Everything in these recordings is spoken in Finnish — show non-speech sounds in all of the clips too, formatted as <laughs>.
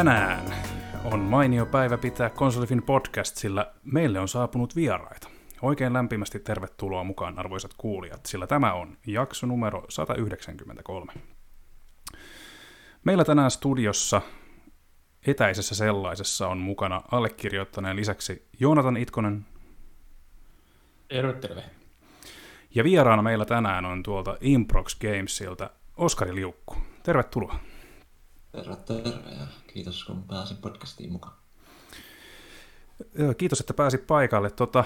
Tänään on mainio päivä pitää Konsolifin podcast, sillä meille on saapunut vieraita. Oikein lämpimästi tervetuloa mukaan arvoisat kuulijat, sillä tämä on jakso numero 193. Meillä tänään studiossa etäisessä sellaisessa on mukana allekirjoittaneen lisäksi Joonatan Itkonen. Terve, terve. Ja vieraana meillä tänään on tuolta Improx Gamesilta Oskari Liukku. Tervetuloa. Terve, terve ja kiitos kun pääsin podcastiin mukaan. Kiitos, että pääsit paikalle. Tota,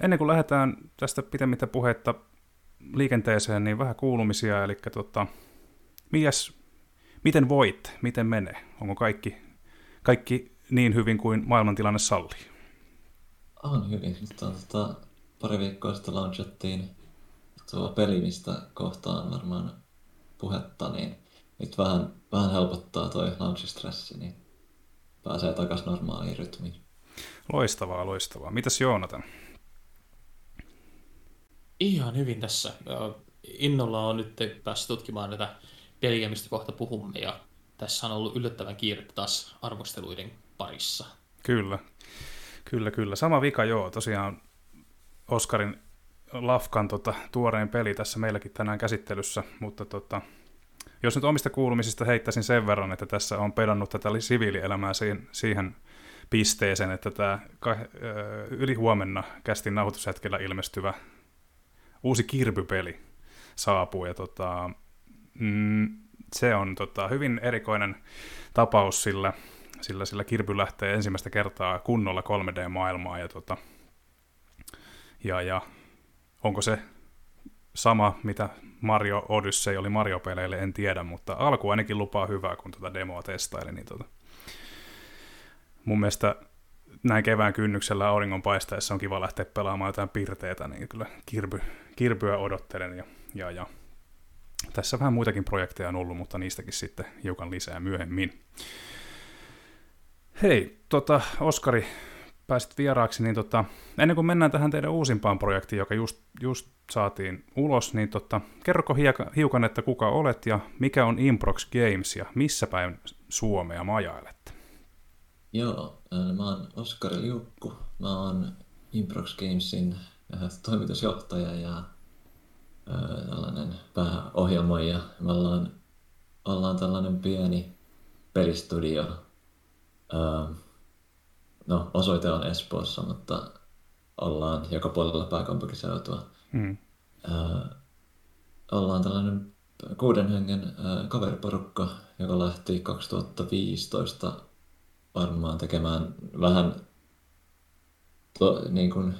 ennen kuin lähdetään tästä pitemmittä puhetta liikenteeseen, niin vähän kuulumisia. Eli tota, mies, miten voit? Miten menee? Onko kaikki, kaikki niin hyvin kuin maailmantilanne sallii? On hyvin. Nyt on tota, pari viikkoa sitten launchattiin tuo peli, mistä kohtaan varmaan puhetta, niin nyt vähän, vähän helpottaa toi launchy-stressi, niin pääsee takaisin normaaliin rytmiin. Loistavaa, loistavaa. Mitäs Joonatan? Ihan hyvin tässä. Innolla on nyt päässyt tutkimaan näitä peliä, mistä kohta puhumme, ja tässä on ollut yllättävän kiirettä taas arvosteluiden parissa. Kyllä, kyllä, kyllä. Sama vika joo, tosiaan Oskarin Lafkan tota, tuorein peli tässä meilläkin tänään käsittelyssä, mutta tota, jos nyt omista kuulumisista heittäisin sen verran, että tässä on pedannut tätä siviilielämää siihen, siihen pisteeseen, että tämä yli huomenna kästin nauhoitushetkellä ilmestyvä uusi kirpypeli saapuu, ja tota, mm, se on tota, hyvin erikoinen tapaus, sillä, sillä, sillä kirpy lähtee ensimmäistä kertaa kunnolla 3D-maailmaa, ja, tota, ja, ja onko se sama, mitä Mario Odyssey oli Mario-peleille, en tiedä, mutta alku ainakin lupaa hyvää, kun tuota demoa testaili. Niin tota. Mun mielestä näin kevään kynnyksellä auringon paistaessa on kiva lähteä pelaamaan jotain pirteitä, niin kyllä kirpy, kirpyä odottelen. Ja, ja, ja. Tässä vähän muitakin projekteja on ollut, mutta niistäkin sitten hiukan lisää myöhemmin. Hei, tota, Oskari, pääsit vieraaksi, niin tota, ennen kuin mennään tähän teidän uusimpaan projektiin, joka just, just saatiin ulos, niin tota, kerroko hiukan, että kuka olet ja mikä on Improx Games ja missä päin Suomea majailette? Joo, mä oon Oskari Liukku, mä oon Improx Gamesin toimitusjohtaja ja tällainen pääohjelmoija. Me ollaan, ollaan tällainen pieni pelistudio, no osoite on Espoossa, mutta ollaan joka puolella pääkaupunkiseutua. Hmm. Äh, ollaan tällainen kuuden hengen äh, kaveriporukka, joka lähti 2015 varmaan tekemään vähän to, niin kuin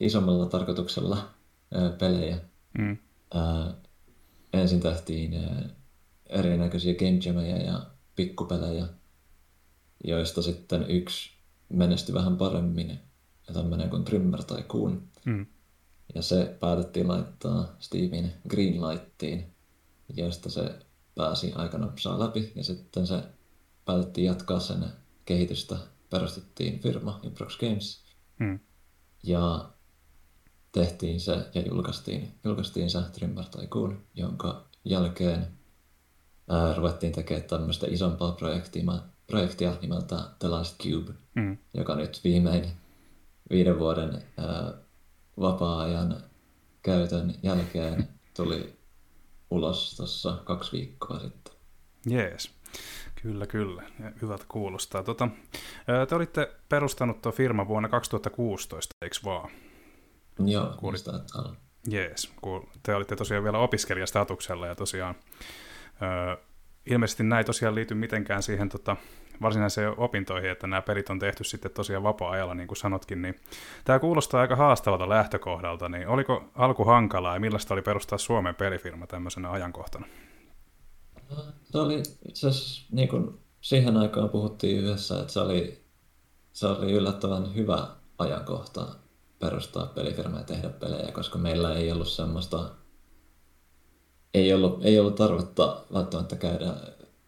isommalla tarkoituksella äh, pelejä. Hmm. Äh, ensin tehtiin äh, erinäköisiä game jammeja ja pikkupelejä joista sitten yksi menestyi vähän paremmin, ja tämmöinen kuin Trimmer tai Kuun. Mm. Ja se päätettiin laittaa Steamin Greenlightiin, josta se pääsi aika nopsaa läpi, ja sitten se päätettiin jatkaa sen kehitystä. Perustettiin firma Improx Games, mm. ja tehtiin se ja julkaistiin, julkaistiin se Trimmer Tycoon, jonka jälkeen ää, ruvettiin tekemään tämmöistä isompaa projektia projektia nimeltä The Last Cube, mm. joka nyt viimein viiden vuoden ää, vapaa-ajan käytön jälkeen tuli ulos tuossa kaksi viikkoa sitten. Jees. Kyllä, kyllä. Hyvältä kuulostaa. Tota, te olitte perustanut tuo firma vuonna 2016, eikö vaan? Joo, Kuulit... Jees, kun te olitte tosiaan vielä opiskelijastatuksella ja tosiaan ilmeisesti näin tosiaan liity mitenkään siihen tota, varsinaiseen opintoihin, että nämä pelit on tehty sitten tosiaan vapaa-ajalla, niin kuin sanotkin, niin tämä kuulostaa aika haastavalta lähtökohdalta, niin oliko alku hankalaa ja millaista oli perustaa Suomen pelifirma tämmöisenä ajankohtana? Se oli itse asiassa, niin kuin siihen aikaan puhuttiin yhdessä, että se oli, se oli yllättävän hyvä ajankohta perustaa pelifirma ja tehdä pelejä, koska meillä ei ollut semmoista ei ollut, ei ollut tarvetta välttämättä käydä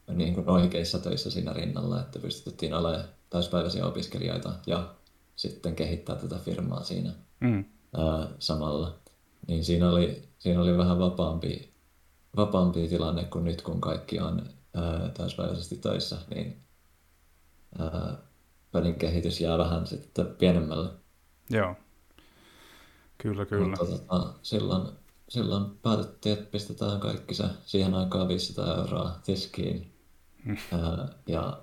niin kuin oikeissa töissä siinä rinnalla, että pystyttiin olemaan täyspäiväisiä opiskelijoita ja sitten kehittää tätä firmaa siinä mm. ää, samalla. Niin siinä oli, siinä oli vähän vapaampi, vapaampi tilanne kuin nyt, kun kaikki on täyspäiväisesti töissä, niin ää, pelin kehitys jää vähän sitten pienemmälle. Joo, kyllä kyllä. Mutta tota, silloin, silloin päätettiin, että pistetään kaikki se siihen aikaan 500 euroa tiskiin hmm. ää, ja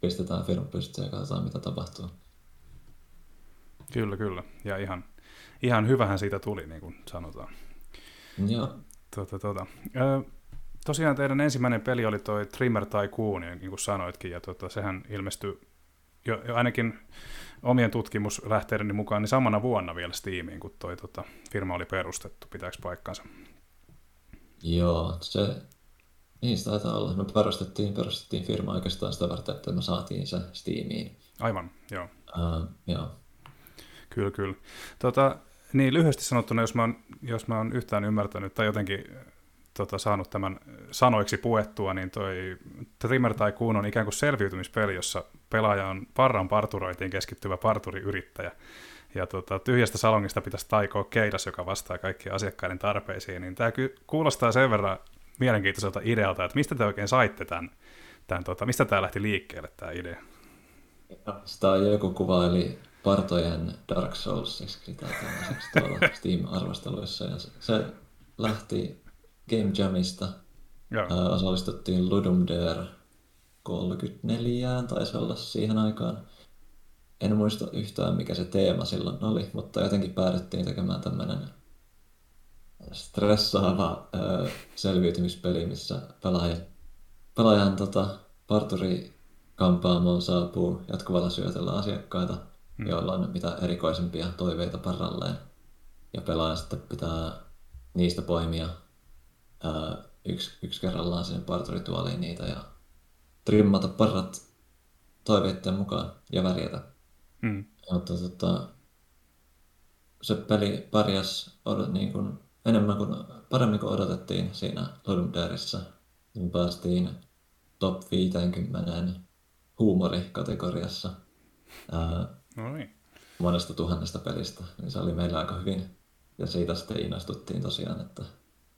pistetään firma pystyyn ja katsotaan mitä tapahtuu. Kyllä, kyllä. Ja ihan, ihan hyvähän siitä tuli, niin kuin sanotaan. Joo. Tuota, tuota. Ö, tosiaan teidän ensimmäinen peli oli toi Trimmer Tycoon, niin kuin sanoitkin, ja tuota, sehän ilmestyi jo, jo ainakin omien tutkimuslähteideni mukaan niin samana vuonna vielä Steamiin, kun toi tota, firma oli perustettu. Pitääkö paikkansa? Joo, se, niin se taitaa olla. Me perustettiin, perustettiin firma oikeastaan sitä varten, että me saatiin se Steamiin. Aivan, joo. Uh, joo. Kyllä, kyllä. Tota, niin lyhyesti sanottuna, jos mä, oon, jos mä oon yhtään ymmärtänyt tai jotenkin tota, saanut tämän sanoiksi puettua, niin toi Trimmer tai Kuun on ikään kuin selviytymispeli, jossa pelaaja on parran parturoitiin keskittyvä parturiyrittäjä. Ja tota, tyhjästä salongista pitäisi taikoa keidas, joka vastaa kaikkien asiakkaiden tarpeisiin. Niin tämä kuulostaa sen verran mielenkiintoiselta idealta, että mistä te oikein saitte tämän, tämän tota, mistä tämä lähti liikkeelle tämä idea? Sitä on joku kuva, eli partojen Dark Soulsiksi tai tuolla <laughs> Steam-arvosteluissa. Ja se, se lähti Game Jamista. Joo. Osallistuttiin Ludum Dare 34 taisi olla siihen aikaan. En muista yhtään mikä se teema silloin oli, mutta jotenkin päädyttiin tekemään tämmöinen stressaava ää, selviytymispeli, missä pelaajan, pelaajan tota, parturi kampaamoon saapuu jatkuvalla syötellä asiakkaita, hmm. joilla on mitä erikoisempia toiveita paralleen. Ja pelaaja sitten pitää niistä poimia ää, yksi, yksi kerrallaan sinne parturituoliin niitä ja trimmata parrat toiveiden mukaan ja värjätä. Mm. Mutta tota, se peli pärjäs odot, niin kuin, enemmän kuin, paremmin kuin odotettiin siinä Dareissa. Me päästiin top 50 huumorikategoriassa ää, Noin. monesta tuhannesta pelistä. Niin se oli meillä aika hyvin. Ja siitä sitten innostuttiin tosiaan, että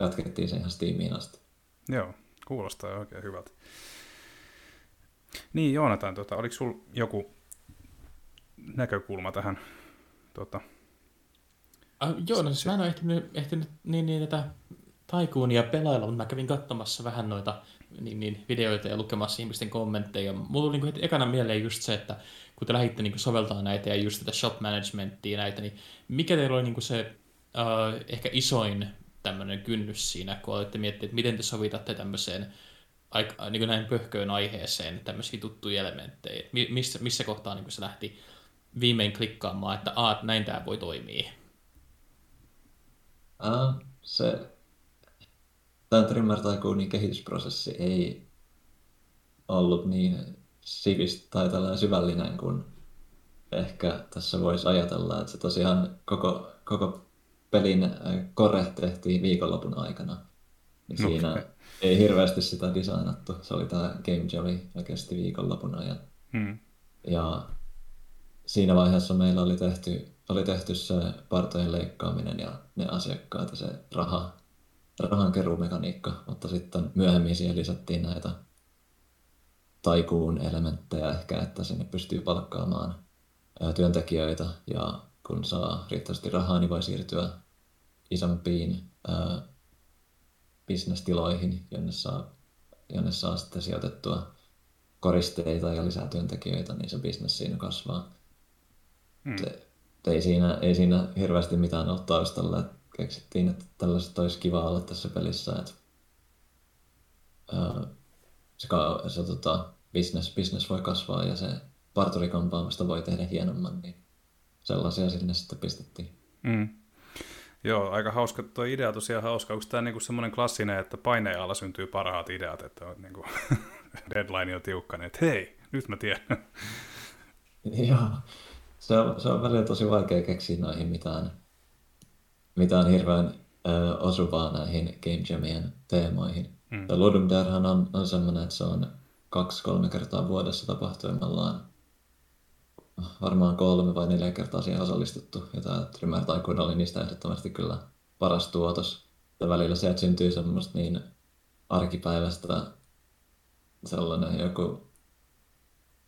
jatkettiin sen ihan Steamiin asti. Joo, kuulostaa oikein hyvältä. Niin, Joonatan, tota, oliko sinulla joku näkökulma tähän? Tota... Uh, joo, no siis mä en ole ehtinyt, ehtinyt niin, niin tätä taikuunia pelailla, mutta mä kävin katsomassa vähän noita niin, niin, videoita ja lukemassa ihmisten kommentteja. Mulla oli niin ekana mieleen just se, että kun te lähditte niin soveltaa näitä ja just tätä shop managementtia näitä, niin mikä teillä oli niin se uh, ehkä isoin tämmöinen kynnys siinä, kun olette miettineet, että miten te sovitatte tämmöiseen aika, niin kuin näin pöhköön aiheeseen tämmöisiä tuttuja elementtejä. Missä, missä kohtaa niin se lähti viimein klikkaamaan, että aat, näin tämä voi toimia? Uh, se tämä Trimmer Tycoonin kehitysprosessi ei ollut niin sivistä tai tällainen syvällinen kuin ehkä tässä voisi ajatella, että se tosiaan koko, koko pelin kore tehtiin viikonlopun aikana. Niin siinä okay. ei hirveästi sitä designattu. Se oli tämä Game Jam, ja kesti viikonlopun ajan. Hmm. Ja siinä vaiheessa meillä oli tehty, oli tehty se partojen leikkaaminen ja ne asiakkaat ja se raha, rahankeruumekaniikka, mutta sitten myöhemmin siihen lisättiin näitä taikuun elementtejä ehkä, että sinne pystyy palkkaamaan työntekijöitä ja kun saa riittävästi rahaa, niin voi siirtyä isompiin bisnestiloihin, jonne saa, jonne saa sitten sijoitettua koristeita ja lisää työntekijöitä, niin se bisnes siinä kasvaa. Hmm. Se, ei, siinä, ei siinä hirveästi mitään ole taustalla. Että keksittiin, että tällaiset olisi kiva olla tässä pelissä. Että, ää, se, se tota, business, business voi kasvaa ja se parturikampaamista voi tehdä hienomman, niin sellaisia sinne sitten pistettiin. Hmm. Joo, aika hauska. Tuo idea tosiaan hauska. Onko tämä niinku semmoinen klassinen, että paineen alla syntyy parhaat ideat, että on niinku, <laughs> deadline on tiukka, niin että hei, nyt mä tiedän. <laughs> Joo, se on, se on välillä tosi vaikea keksiä noihin mitään, mitään hirveän ö, osuvaa näihin Game Jamien teemoihin. Mm. Ludum Darehan on, on semmoinen, että se on kaksi-kolme kertaa vuodessa ollaan varmaan kolme vai neljä kertaa siihen osallistuttu. Ja tämä Trimmer Tycoon oli niistä ehdottomasti kyllä paras tuotos. Ja välillä sieltä syntyy semmoista niin arkipäiväistä sellainen joku,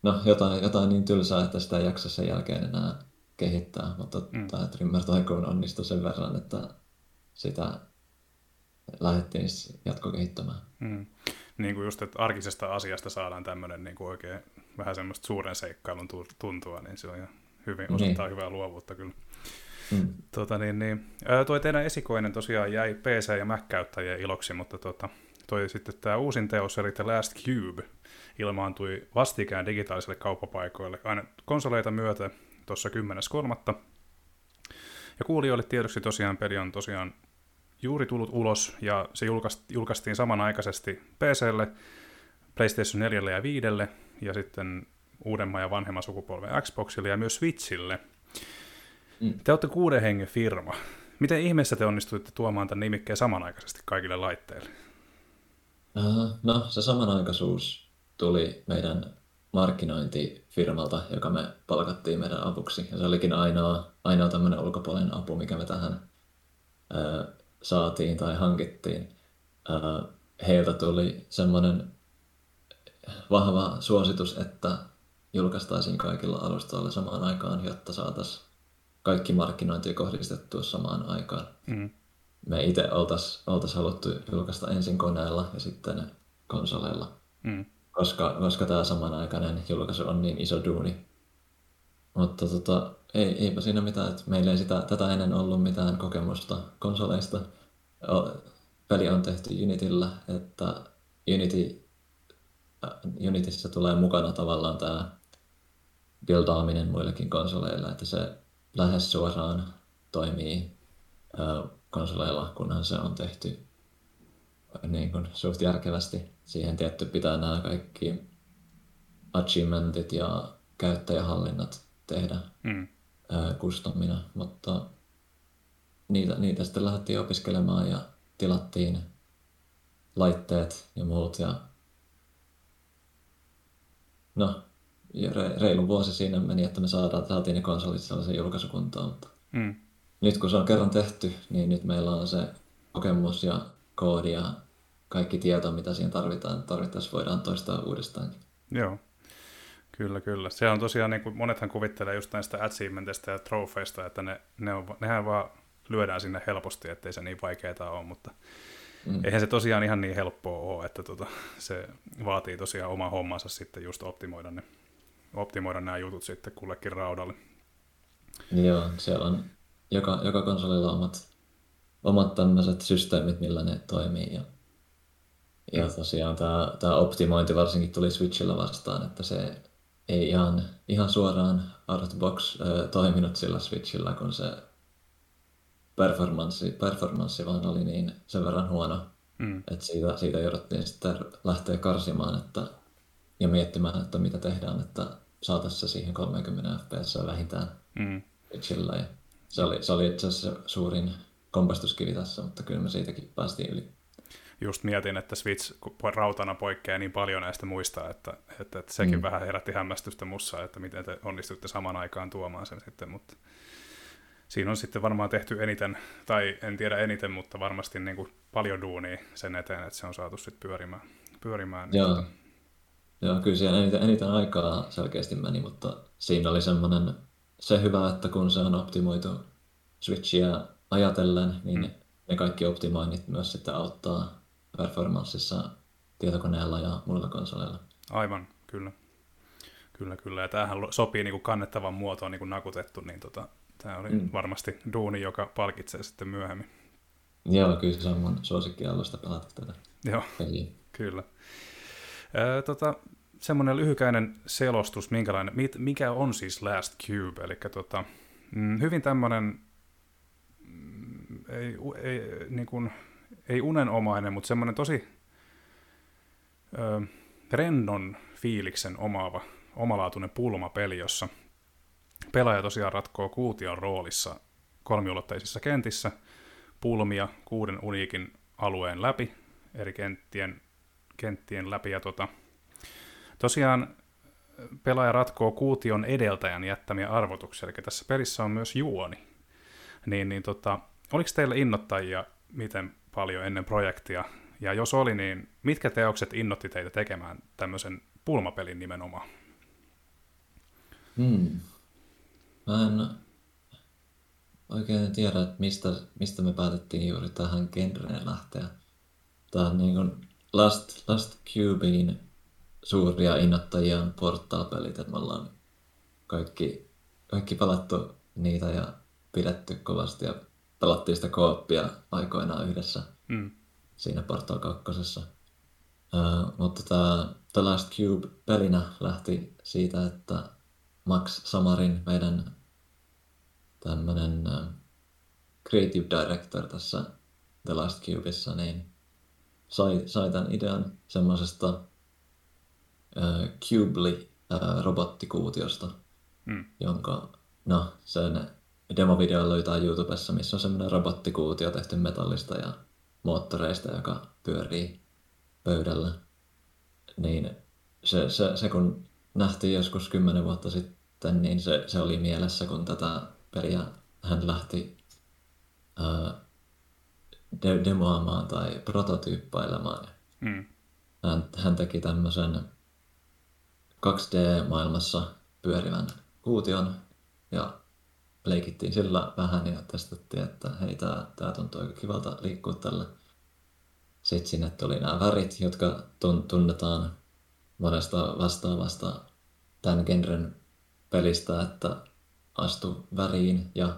no jotain, jotain niin tylsää, että sitä ei jaksa sen jälkeen enää kehittää, mutta mm. tämä Trimmer Tycoon onnistui sen verran, että sitä lähdettiin jatkokehittämään. Mm. Niin kuin just, että arkisesta asiasta saadaan tämmöinen niin kuin oikein vähän semmoista suuren seikkailun tuntua, niin se on ihan hyvin, osoittaa niin. hyvää luovuutta kyllä. Mm. Tota, niin, niin. Tuo teidän esikoinen tosiaan jäi PC- ja Mac-käyttäjien iloksi, mutta tota, toi sitten tämä uusin teos, eli The Last Cube, ilmaantui vastikään digitaalisille kauppapaikoille aina konsoleita myötä tuossa 10.3. Ja kuulijoille tiedoksi tosiaan peli on tosiaan juuri tullut ulos, ja se julkaistiin samanaikaisesti PClle, PlayStation 4 ja 5, ja sitten uudemman ja vanhemman sukupolven Xboxille ja myös Switchille. Mm. Te olette kuuden hengen firma. Miten ihmeessä te onnistuitte tuomaan tämän nimikkeen samanaikaisesti kaikille laitteille? Uh, no, se samanaikaisuus tuli meidän markkinointifirmalta, joka me palkattiin meidän avuksi. Ja se olikin ainoa, ainoa tämmöinen ulkopuolinen apu, mikä me tähän uh, saatiin tai hankittiin. Uh, heiltä tuli semmoinen vahva suositus, että julkaistaisiin kaikilla alustoilla samaan aikaan, jotta saataisiin kaikki markkinointi kohdistettua samaan aikaan. Mm. Me itse oltaisiin oltais haluttu julkaista ensin koneella ja sitten konsoleilla, mm. koska, koska tämä samanaikainen julkaisu on niin iso duuni. Mutta tota, ei, eipä siinä mitään, että meillä ei sitä, tätä ennen ollut mitään kokemusta konsoleista. Peli on tehty Unityllä, että Unity, Unityssä tulee mukana tavallaan tämä buildaaminen muillekin konsoleilla, että se lähes suoraan toimii konsoleilla, kunhan se on tehty niin kuin suht järkevästi. Siihen tietty pitää nämä kaikki achievementit ja käyttäjähallinnat tehdä mm. customina, mutta niitä, niitä sitten lähdettiin opiskelemaan ja tilattiin laitteet ja muut ja no, reilu vuosi siinä meni, että me saadaan, saatiin ne konsolit sellaisen julkaisukuntoon, mutta mm. nyt kun se on kerran tehty, niin nyt meillä on se kokemus ja koodi ja kaikki tieto, mitä siihen tarvitaan, tarvittaessa voidaan toistaa uudestaan. Joo, kyllä, kyllä. Se on tosiaan, niin kuin monethan kuvittelee just näistä achievementista ja trofeista, että ne, ne on, nehän vaan lyödään sinne helposti, ettei se niin vaikeaa ole, mutta mm. eihän se tosiaan ihan niin helppoa ole, että tota, se vaatii tosiaan oma hommansa sitten just optimoida ne optimoida nämä jutut sitten kullekin raudalle. Joo, siellä on joka, joka konsolilla omat, omat tämmöiset systeemit, millä ne toimii. Ja, ja tosiaan tämä, tämä optimointi varsinkin tuli Switchillä vastaan, että se ei ihan, ihan suoraan Artbox äh, toiminut sillä Switchillä, kun se performanssi, performanssi vaan oli niin sen verran huono, mm. että siitä, siitä jouduttiin sitten lähteä karsimaan että, ja miettimään, että mitä tehdään, että saataisiin se siihen 30 fps vähintään mm. Switchillä. Ja se oli, se oli itse asiassa suurin kompastuskivi tässä, mutta kyllä me siitäkin päästiin yli. Just mietin, että Switch rautana poikkeaa niin paljon näistä muista, että, että, että sekin mm. vähän herätti hämmästystä mussa, että miten te onnistutte saman aikaan tuomaan sen sitten, mutta siinä on sitten varmaan tehty eniten, tai en tiedä eniten, mutta varmasti niin kuin paljon duunia sen eteen, että se on saatu sitten pyörimään. pyörimään Joo. Niin, Joo, kyllä siellä eniten, eniten aikaa selkeästi meni, mutta siinä oli semmoinen se hyvä, että kun se on optimoitu Switchia ajatellen, niin mm. ne kaikki optimoinnit myös sitten auttaa performanssissa tietokoneella ja muilla konsoleilla. Aivan, kyllä. Kyllä, kyllä. Ja tämähän sopii niin kuin kannettavan muotoon niin kuin nakutettu, niin tota, tämä oli mm. varmasti duuni, joka palkitsee sitten myöhemmin. Joo, kyllä se on mun suosikkialusta pelata tätä Joo, peliä. kyllä. Ää, tota, semmoinen lyhykäinen selostus, minkälainen, mikä on siis Last Cube, eli tota, mm, hyvin tämmöinen, mm, ei, ei, niin kuin, ei unenomainen, mutta semmoinen tosi ö, rennon fiiliksen omaava, omalaatuinen pulmapeli, jossa pelaaja tosiaan ratkoo kuution roolissa kolmiulotteisissa kentissä pulmia kuuden uniikin alueen läpi, eri kenttien, kenttien läpi, ja tota, Tosiaan pelaaja ratkoo kuution edeltäjän jättämiä arvotuksia, eli tässä pelissä on myös juoni. Niin, niin tota, oliko teillä innoittajia miten paljon ennen projektia Ja jos oli, niin mitkä teokset innotti teitä tekemään tämmöisen pulmapelin nimenomaan? Hmm. Mä en oikein tiedä, että mistä, mistä me päätettiin juuri tähän genreen lähteä. Tämä on niin kuin Last, Last Cubein suuria innoittajia on Portal-pelit, että me ollaan kaikki, kaikki pelattu niitä ja pidetty kovasti ja pelattiin sitä kooppia aikoinaan yhdessä mm. siinä Portal 2. Uh, mutta tämä The Last Cube pelinä lähti siitä, että Max Samarin, meidän tämmöinen uh, creative director tässä The Last Cubeissa, niin sai, sai tämän idean semmoisesta uh, Cubely-robottikuutiosta, mm. jonka, no, sen demovideo löytää YouTubessa, missä on semmoinen robottikuutio tehty metallista ja moottoreista, joka pyörii pöydällä. Niin se, se, se kun nähtiin joskus kymmenen vuotta sitten, niin se, se oli mielessä, kun tätä peliä hän lähti ää, de- demoamaan tai prototyyppailemaan. Mm. Hän, hän teki tämmöisen 2D-maailmassa pyörivän kuution ja leikittiin sillä vähän ja testattiin, että hei, tää, tää tuntuu aika kivalta liikkua tällä. Sitten sinne tuli nämä värit, jotka tunnetaan monesta vastaavasta tämän genren pelistä, että astu väriin ja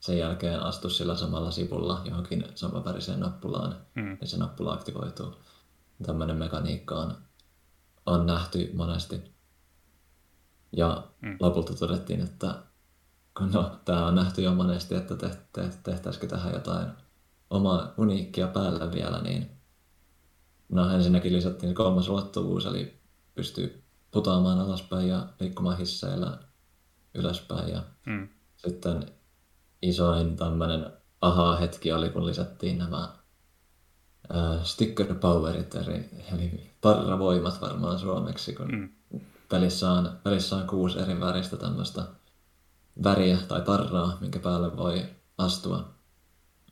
sen jälkeen astu sillä samalla sivulla johonkin samanväriseen nappulaan mm. ja se nappula aktivoituu. Tämmöinen mekaniikka on, on nähty monesti. Ja mm. lopulta todettiin, että no, tämä on nähty jo monesti, että te, te, tehtäisikö tähän jotain omaa uniikkia päällä vielä, niin no ensinnäkin lisättiin kolmas ulottuvuus, eli pystyy putoamaan alaspäin ja liikkumaan hisseillä ylöspäin. Ja mm. sitten isoin tämmöinen aha-hetki oli, kun lisättiin nämä äh, sticker powerit, eli, eli parravoimat varmaan suomeksi, kun mm. pelissä, on, pelissä on kuusi eri väristä tämmöistä väriä tai parraa, minkä päälle voi astua.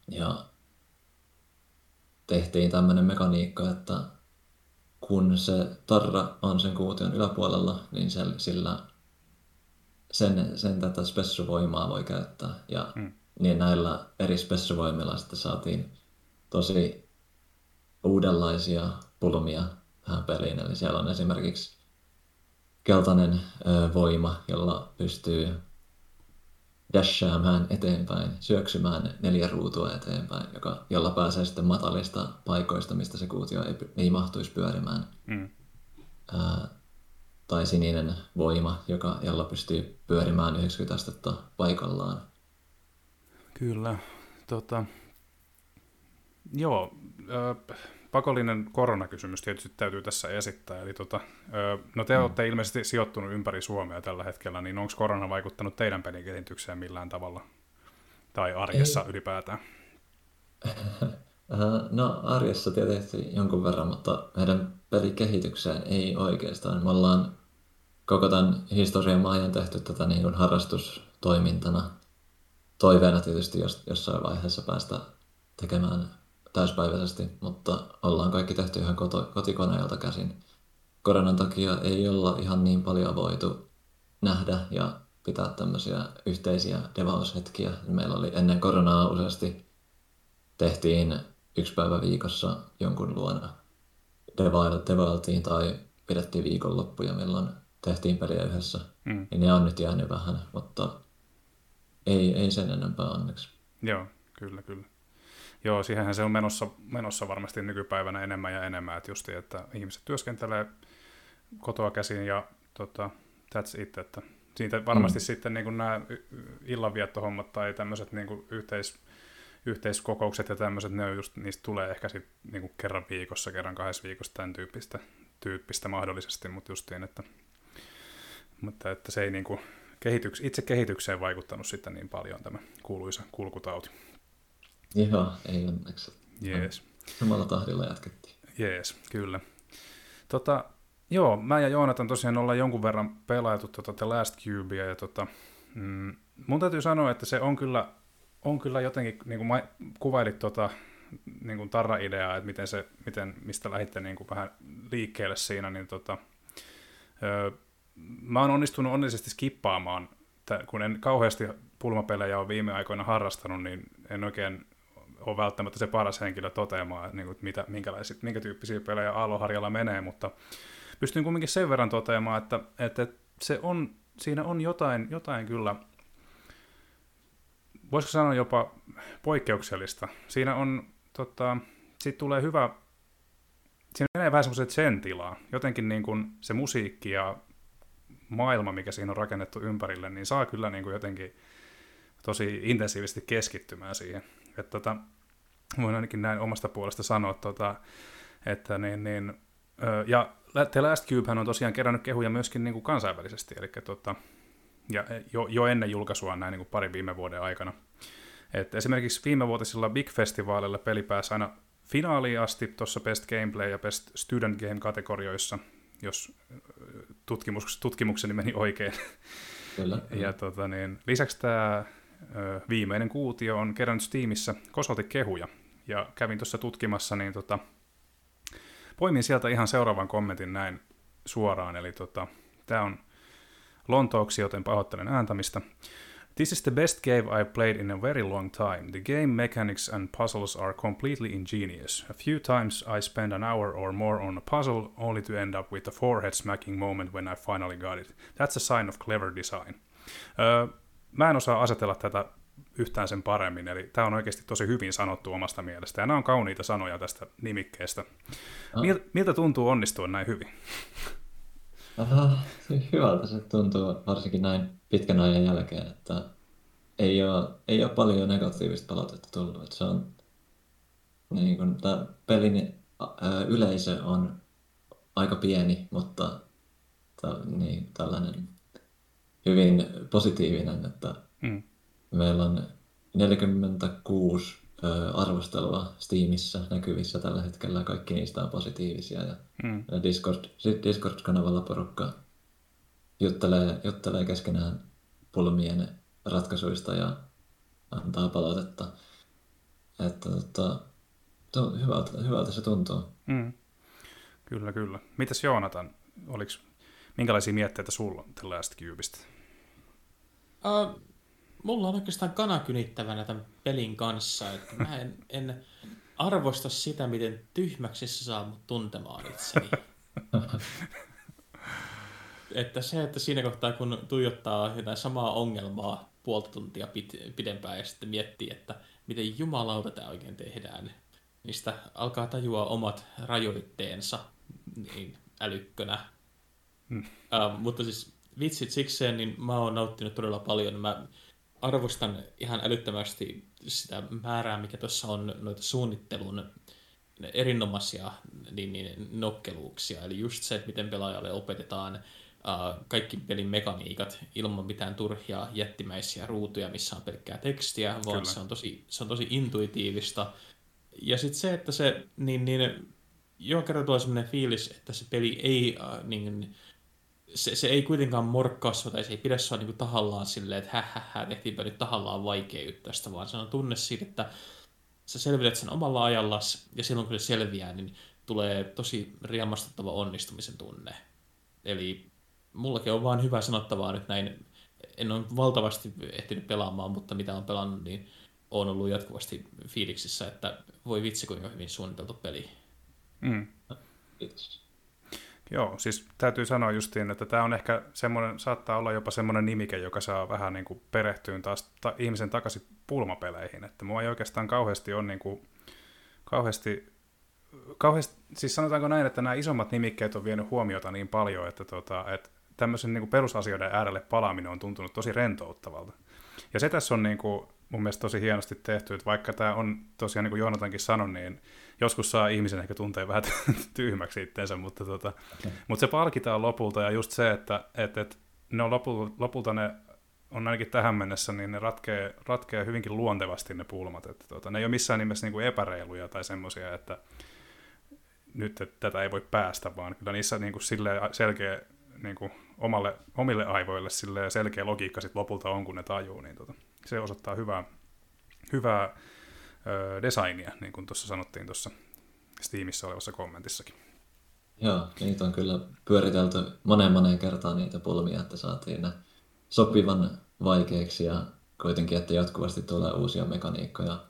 Ja tehtiin tämmöinen mekaniikka, että kun se tarra on sen kuution yläpuolella, niin se, sillä sen, sen tätä spessuvoimaa voi käyttää. Ja mm. niin näillä eri spessuvoimilla sitten saatiin tosi uudenlaisia pulmia tähän peliin. Eli siellä on esimerkiksi keltainen ö, voima, jolla pystyy dashaamaan eteenpäin, syöksymään neljä ruutua eteenpäin, joka, jolla pääsee sitten matalista paikoista, mistä se kuutio ei, ei mahtuisi pyörimään. Mm. Tai sininen voima, joka, jolla pystyy pyörimään 90 astetta paikallaan. Kyllä. Tota, joo, äh, pakollinen koronakysymys tietysti täytyy tässä esittää. Eli tota, no te mm. olette ilmeisesti sijoittunut ympäri Suomea tällä hetkellä, niin onko korona vaikuttanut teidän pelikehitykseen millään tavalla? Tai arjessa Ei. ylipäätään? <laughs> No arjessa tietysti jonkun verran, mutta meidän pelikehitykseen ei oikeastaan. Me ollaan koko tämän historian ajan tehty tätä niin kuin harrastustoimintana. Toiveena tietysti jos, jossain vaiheessa päästä tekemään täyspäiväisesti, mutta ollaan kaikki tehty ihan koto, kotikoneelta käsin. Koronan takia ei olla ihan niin paljon voitu nähdä ja pitää tämmöisiä yhteisiä devaushetkiä. Meillä oli ennen koronaa useasti tehtiin yksi päivä viikossa jonkun luona devailtiin tai pidettiin viikonloppuja, milloin tehtiin peliä yhdessä. Mm. Ja ne on nyt jäänyt vähän, mutta ei, ei sen enempää onneksi. Joo, kyllä, kyllä. Joo, siihenhän se on menossa, menossa varmasti nykypäivänä enemmän ja enemmän, että justi, että ihmiset työskentelee kotoa käsin ja tota, that's it, että siitä varmasti mm. sitten niin nämä illanviettohommat tai tämmöiset niin yhteis, yhteiskokoukset ja tämmöiset, ne on just, niistä tulee ehkä sit niin kerran viikossa, kerran kahdessa viikossa tämän tyyppistä, tyyppistä mahdollisesti, mutta justiin, että, mutta että se ei niin kuin kehityks, itse kehitykseen vaikuttanut sitten niin paljon tämä kuuluisa kulkutauti. Joo, ei onneksi. Jees. Samalla tahdilla jatkettiin. Jees, kyllä. Tota, joo, mä ja Joonatan tosiaan ollaan jonkun verran pelailtu tota The Last Cubea, ja tota, mm, mun täytyy sanoa, että se on kyllä, on kyllä jotenkin, niin kuin mä kuvailit tota, niin kuin tarra-ideaa, että miten se, miten, mistä lähditte niin kuin vähän liikkeelle siinä, niin tota, öö, mä oon onnistunut onnellisesti skippaamaan, kun en kauheasti pulmapelejä ole viime aikoina harrastanut, niin en oikein ole välttämättä se paras henkilö toteamaan, niin kuin, mitä, minkälaiset, minkä tyyppisiä pelejä Aalloharjalla menee, mutta pystyn kuitenkin sen verran toteamaan, että, että se on, siinä on jotain, jotain kyllä, voisiko sanoa jopa poikkeuksellista. Siinä on, tota, siitä tulee hyvä, siinä menee vähän semmoiset sen tilaa. Jotenkin niin kuin se musiikki ja maailma, mikä siinä on rakennettu ympärille, niin saa kyllä niin kuin jotenkin tosi intensiivisesti keskittymään siihen. Että tota, voin ainakin näin omasta puolesta sanoa, tota, että niin, niin, ja The Last Cube on tosiaan kerännyt kehuja myöskin niin kuin kansainvälisesti, eli tota, ja jo, jo ennen julkaisua näin niin kuin parin viime vuoden aikana. Et esimerkiksi viime vuotisilla Big Festivalilla peli pääsi aina finaaliin asti tuossa Best Gameplay ja Best Student Game kategorioissa, jos tutkimus, tutkimukseni meni oikein. Kyllä. <laughs> ja tota, niin, lisäksi tämä viimeinen kuutio on kerännyt Steamissa kosolti kehuja. Ja kävin tuossa tutkimassa, niin tota, poimin sieltä ihan seuraavan kommentin näin suoraan. Eli tota, tämä on lontooksi, joten pahoittelen ääntämistä. This is the best game I've played in a very long time. The game mechanics and puzzles are completely ingenious. A few times I spend an hour or more on a puzzle only to end up with a forehead smacking moment when I finally got it. That's a sign of clever design. Uh, mä en osaa asetella tätä yhtään sen paremmin, eli tämä on oikeasti tosi hyvin sanottu omasta mielestä, ja nämä on kauniita sanoja tästä nimikkeestä. Mil, miltä tuntuu onnistua näin hyvin? Aha, <laughs> hyvältä se tuntuu varsinkin näin pitkän ajan jälkeen, että ei ole, ei ole paljon negatiivista palautetta tullut. Että se on, niin kun, tämä pelin yleisö on aika pieni, mutta ta, niin, tällainen hyvin positiivinen, että mm. meillä on 46 arvostelua Steamissa näkyvissä tällä hetkellä. Kaikki niistä on positiivisia. Ja, mm. Discord, Discord-kanavalla porukka juttelee, juttelee keskenään pulmien ratkaisuista ja antaa palautetta. Että tota, to, hyvältä, hyvältä se tuntuu. Mm. Kyllä, kyllä. Mitäs Joonatan, oliks, minkälaisia mietteitä sulla on tällaista Cubeista? Uh, mulla on oikeastaan kanakynittävänä tämän pelin kanssa, että mä en, en arvosta sitä, miten tyhmäksi se saa mut tuntemaan itseni. <laughs> että se, että siinä kohtaa kun tuijottaa jotain samaa ongelmaa puolta tuntia pit- pidempään ja sitten miettii, että miten jumalauta tämä oikein tehdään, niin sitä alkaa tajua omat rajoitteensa niin älykkönä. Hmm. Uh, mutta siis vitsit sikseen, niin mä oon nauttinut todella paljon. Mä arvostan ihan älyttömästi sitä määrää, mikä tuossa on noita suunnittelun erinomaisia niin, niin, nokkeluuksia. Eli just se, että miten pelaajalle opetetaan uh, kaikki pelin mekaniikat ilman mitään turhia jättimäisiä ruutuja, missä on pelkkää tekstiä, vaan se on, tosi, se on tosi intuitiivista. Ja sitten se, että se, niin, niin joka kerta tulee sellainen fiilis, että se peli ei uh, niin, se, se ei kuitenkaan morkkasva tai se ei pidä sua niin tahallaan silleen, että hä, hä, hä tehtiinpä nyt tahallaan vaikea tästä, vaan se on tunne siitä, että sä selvität sen omalla ajallas ja silloin kun se selviää, niin tulee tosi riemastuttava onnistumisen tunne. Eli mullakin on vaan hyvä sanottavaa nyt näin. En ole valtavasti ehtinyt pelaamaan, mutta mitä on pelannut, niin on ollut jatkuvasti fiiliksissä, että voi vitsi kuinka hyvin suunniteltu peli. Mm. Kiitos. Joo, siis täytyy sanoa justiin, että tämä on ehkä semmoinen, saattaa olla jopa semmoinen nimike, joka saa vähän niin kuin perehtyyn taas ta- ihmisen takaisin pulmapeleihin, että mua ei oikeastaan kauheasti ole niin kuin, kauheasti, kauheasti, siis sanotaanko näin, että nämä isommat nimikkeet on vienyt huomiota niin paljon, että, tota, että tämmöisen niin kuin perusasioiden äärelle palaaminen on tuntunut tosi rentouttavalta. Ja se tässä on niin kuin, mun mielestä tosi hienosti tehty, että vaikka tämä on tosiaan niin kuin Joonatankin sanoi, niin joskus saa ihmisen ehkä tuntee vähän <laughs> tyhmäksi itteensä, mutta, tota, okay. mutta se palkitaan lopulta ja just se, että et, et ne on lopulta, lopulta ne on ainakin tähän mennessä, niin ne ratkee, ratkee hyvinkin luontevasti ne pulmat. Että tota, ne ei ole missään nimessä niin kuin epäreiluja tai semmoisia, että nyt että tätä ei voi päästä, vaan kyllä niissä niin kuin selkeä niin kuin omalle, omille aivoille selkeä logiikka sit lopulta on, kun ne tajuu, niin tota, se osoittaa hyvää, hyvää ö, designia, niin kuin tuossa sanottiin tuossa Steamissa olevassa kommentissakin. Joo, niitä on kyllä pyöritelty moneen moneen kertaan niitä pulmia, että saatiin ne sopivan vaikeiksi ja kuitenkin, että jatkuvasti tulee uusia mekaniikkoja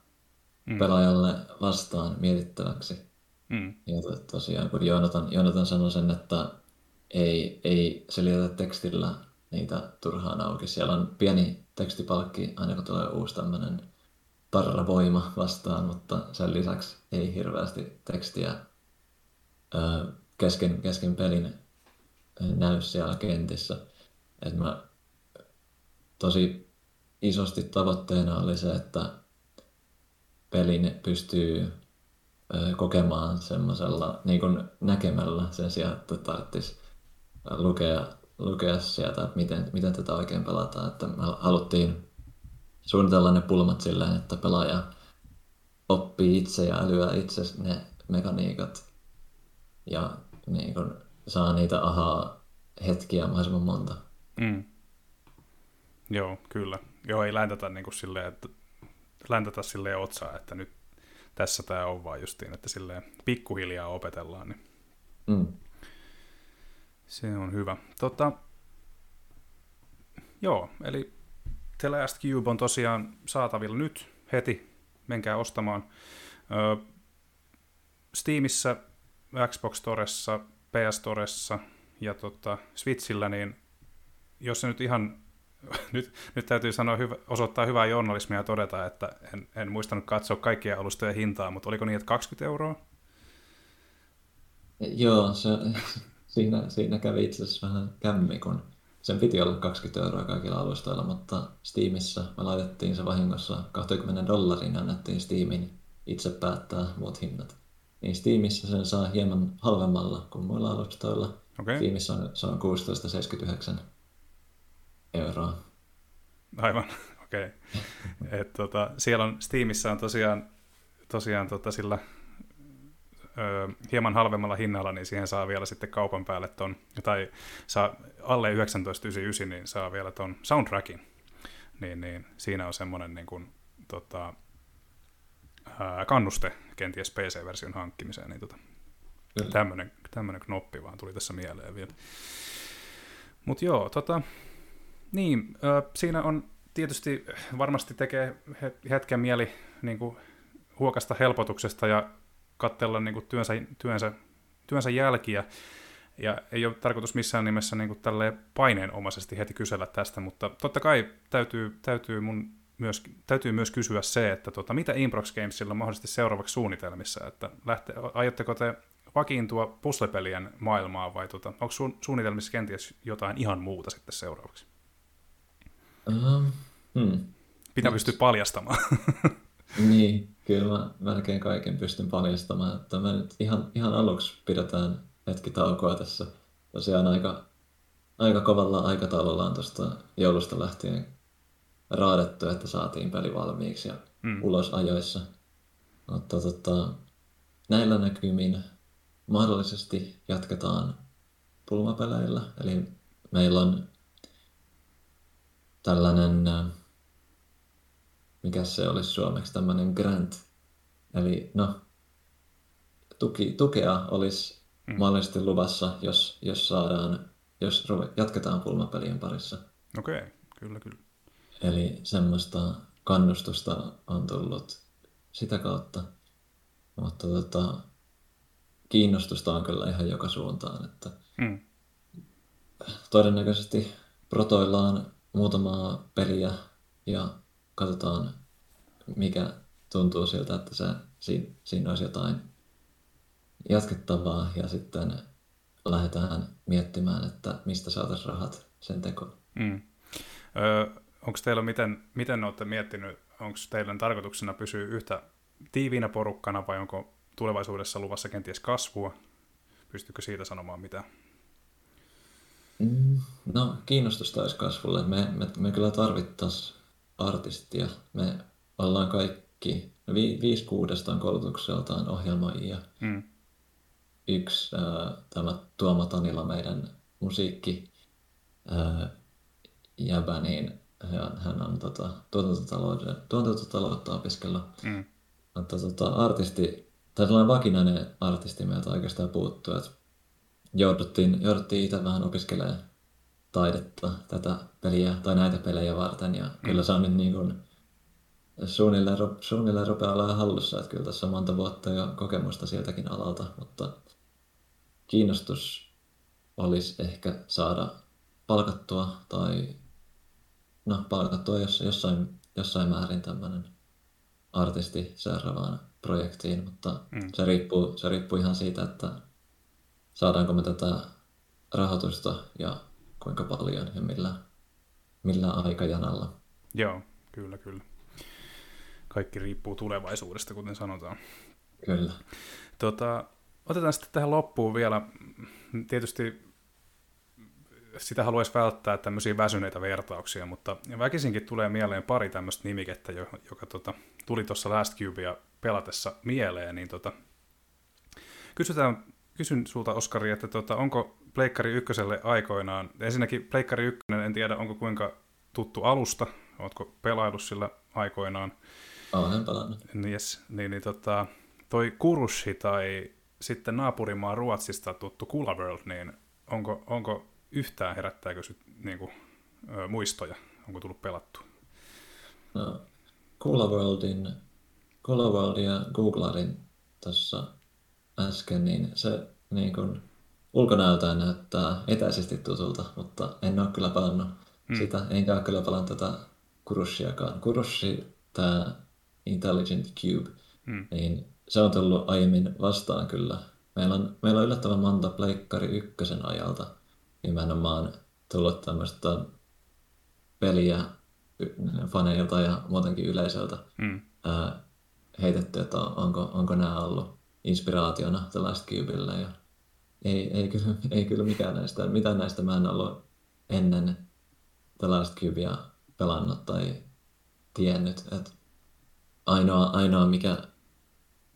mm. pelaajalle vastaan mietittäväksi. Mm. Ja to, tosiaan, kun Joonatan, Joonatan sanoi sen, että ei, ei selitetä tekstillä niitä turhaan auki. Siellä on pieni tekstipalkki aina kun tulee uusi tämmöinen parravoima vastaan, mutta sen lisäksi ei hirveästi tekstiä ö, kesken, kesken pelin näy siellä kentissä. Et mä tosi isosti tavoitteena oli se, että pelin pystyy kokemaan semmoisella niin näkemällä sen sijaan, että tarvitsisi lukea, lukea sieltä, että miten, miten tätä oikein pelataan. Että me haluttiin suunnitella ne pulmat silleen, että pelaaja oppii itse ja älyää itse ne mekaniikat ja niin kuin saa niitä ahaa hetkiä mahdollisimman monta. Mm. Joo, kyllä. Joo, ei läntätä niin kuin silleen, että läntätä silleen otsaa, että nyt tässä tämä on vaan justiin, että silleen pikkuhiljaa opetellaan. Niin mm. Se on hyvä. Tota, joo, eli The Last Cube on tosiaan saatavilla nyt heti. Menkää ostamaan. Ö, Steamissa, Xbox Storessa, PS Storessa ja tota, Switchillä, niin jos se nyt ihan <laughs> nyt, nyt täytyy sanoa hyvä, osoittaa hyvää journalismia ja todeta, että en, en muistanut katsoa kaikkia alustojen hintaa, mutta oliko niin, että 20 euroa? Joo, se, <laughs> siinä, siinä kävi itse asiassa vähän kämmi, kun sen piti olla 20 euroa kaikilla alustoilla, mutta Steamissa me laitettiin se vahingossa 20 dollarin ja annettiin Steamin itse päättää muut hinnat. Niin Steamissa sen saa hieman halvemmalla kuin muilla alustoilla. Okay. Steamissa on, se on 16,79 euroa. Aivan, <laughs> okei. Okay. tota, siellä on, Steamissa on tosiaan, tosiaan tota, sillä ö, hieman halvemmalla hinnalla, niin siihen saa vielä sitten kaupan päälle ton, tai saa alle 19,99, niin saa vielä ton soundtrackin. Niin, niin siinä on semmoinen niin kuin, tota, ää, kannuste kenties PC-version hankkimiseen, niin tota, tämmöinen, tämmöinen knoppi vaan tuli tässä mieleen vielä. Mutta joo, tota, niin, äh, siinä on tietysti varmasti tekee hetken mieli niin kuin, huokasta helpotuksesta ja katsella niin kuin, työnsä, työnsä, työnsä jälkiä. Ja ei ole tarkoitus missään nimessä niin kuin, paineenomaisesti heti kysellä tästä, mutta totta kai täytyy, täytyy, mun myös, täytyy myös kysyä se, että tota, mitä Improx Gamesilla on mahdollisesti seuraavaksi suunnitelmissa, että lähte, aiotteko te vakiintua puslepelien maailmaan vai tota, onko su, suunnitelmissa kenties jotain ihan muuta sitten seuraavaksi? Uh, hmm. Pitää Nyt. pystyä paljastamaan. niin, kyllä mä melkein kaiken pystyn paljastamaan. Että me nyt ihan, ihan aluksi pidetään hetki taukoa tässä. Tosiaan aika, aika kovalla aikataululla on tuosta joulusta lähtien raadettu, että saatiin peli valmiiksi ja mm. ulos ajoissa. Mutta tota, näillä näkymin mahdollisesti jatketaan pulmapeleillä. Eli meillä on tällainen, äh, mikä se olisi suomeksi, tämmöinen grant. Eli no, tuki, tukea olisi mm. mahdollisesti luvassa, jos, jos saadaan, jos jatketaan pulmapelien parissa. Okei, okay, kyllä, kyllä. Eli semmoista kannustusta on tullut sitä kautta. Mutta tota, kiinnostusta on kyllä ihan joka suuntaan. Että mm. Todennäköisesti protoillaan muutamaa peliä ja katsotaan, mikä tuntuu siltä, että se, siinä, siinä olisi jotain jatkettavaa ja sitten lähdetään miettimään, että mistä saataisiin rahat sen tekoon. Mm. Öö, onko teillä, miten, miten olette miettinyt, onko teidän tarkoituksena pysyä yhtä tiiviinä porukkana vai onko tulevaisuudessa luvassa kenties kasvua? Pystyykö siitä sanomaan mitään? Mm, no, kiinnostusta olisi kasvulle. Me, me, me kyllä tarvittaisiin artistia. Me ollaan kaikki, vi, viisi kuudesta on koulutukseltaan ohjelmoijia. Mm. Yksi, äh, tämä Tuomo Tanila, meidän musiikki äh, jäbä, niin hän, hän on tota, tuotantotaloutta, tuotantotaloutta opiskellut. Mm. mutta tota, artisti, tai sellainen vakinainen artisti meiltä oikeastaan puuttuu, että jouduttiin, jouduttiin itse vähän opiskelemaan taidetta tätä peliä tai näitä pelejä varten ja mm. kyllä se on nyt niin kuin suunnilleen, suunnilleen rupeaa olemaan hallussa, että kyllä tässä on monta vuotta jo kokemusta sieltäkin alalta, mutta kiinnostus olisi ehkä saada palkattua tai no palkattua jos, jossain, jossain määrin tämmöinen artisti seuraavaan projektiin, mutta mm. se, riippuu, se riippuu ihan siitä, että saadaanko me tätä rahoitusta ja kuinka paljon ja millä, millä aikajanalla. Joo, kyllä, kyllä. Kaikki riippuu tulevaisuudesta, kuten sanotaan. Kyllä. Tota, otetaan sitten tähän loppuun vielä, tietysti sitä haluaisi välttää tämmöisiä väsyneitä vertauksia, mutta väkisinkin tulee mieleen pari tämmöistä nimikettä, joka, joka tota, tuli tuossa Last Cubea pelatessa mieleen, niin tota, kysytään, kysyn sulta Oskari, että tota, onko Pleikkari ykköselle aikoinaan, ensinnäkin Pleikkari ykkönen, en tiedä onko kuinka tuttu alusta, ootko pelaillut sillä aikoinaan? Olen pelannut. Yes, niin, niin tota, toi Kurushi tai sitten naapurimaa Ruotsista tuttu Kula World, niin onko, onko yhtään herättääkö sit, niin kuin, ö, muistoja? Onko tullut pelattu? No, Kula Worldin, Kula Worldia googlarin tuossa äsken, niin se niin kuin, ulkonäöltään näyttää etäisesti tutulta, mutta en ole kyllä pelannut hmm. sitä, enkä ole kyllä pelannut tätä Kurushiakaan. Kurushi, tämä Intelligent Cube, hmm. niin se on tullut aiemmin vastaan kyllä. Meillä on, meillä on yllättävän monta Pleikkari ykkösen ajalta nimenomaan tullut tämmöistä peliä faneilta ja muutenkin yleisöltä ää, heitetty, että onko, onko nämä ollut inspiraationa tällaista Cubelle. Ja ei, ei, kyllä, ei kyllä mikään näistä, mitään näistä mä en ollut ennen tällaista Cubea pelannut tai tiennyt. Että ainoa, ainoa mikä,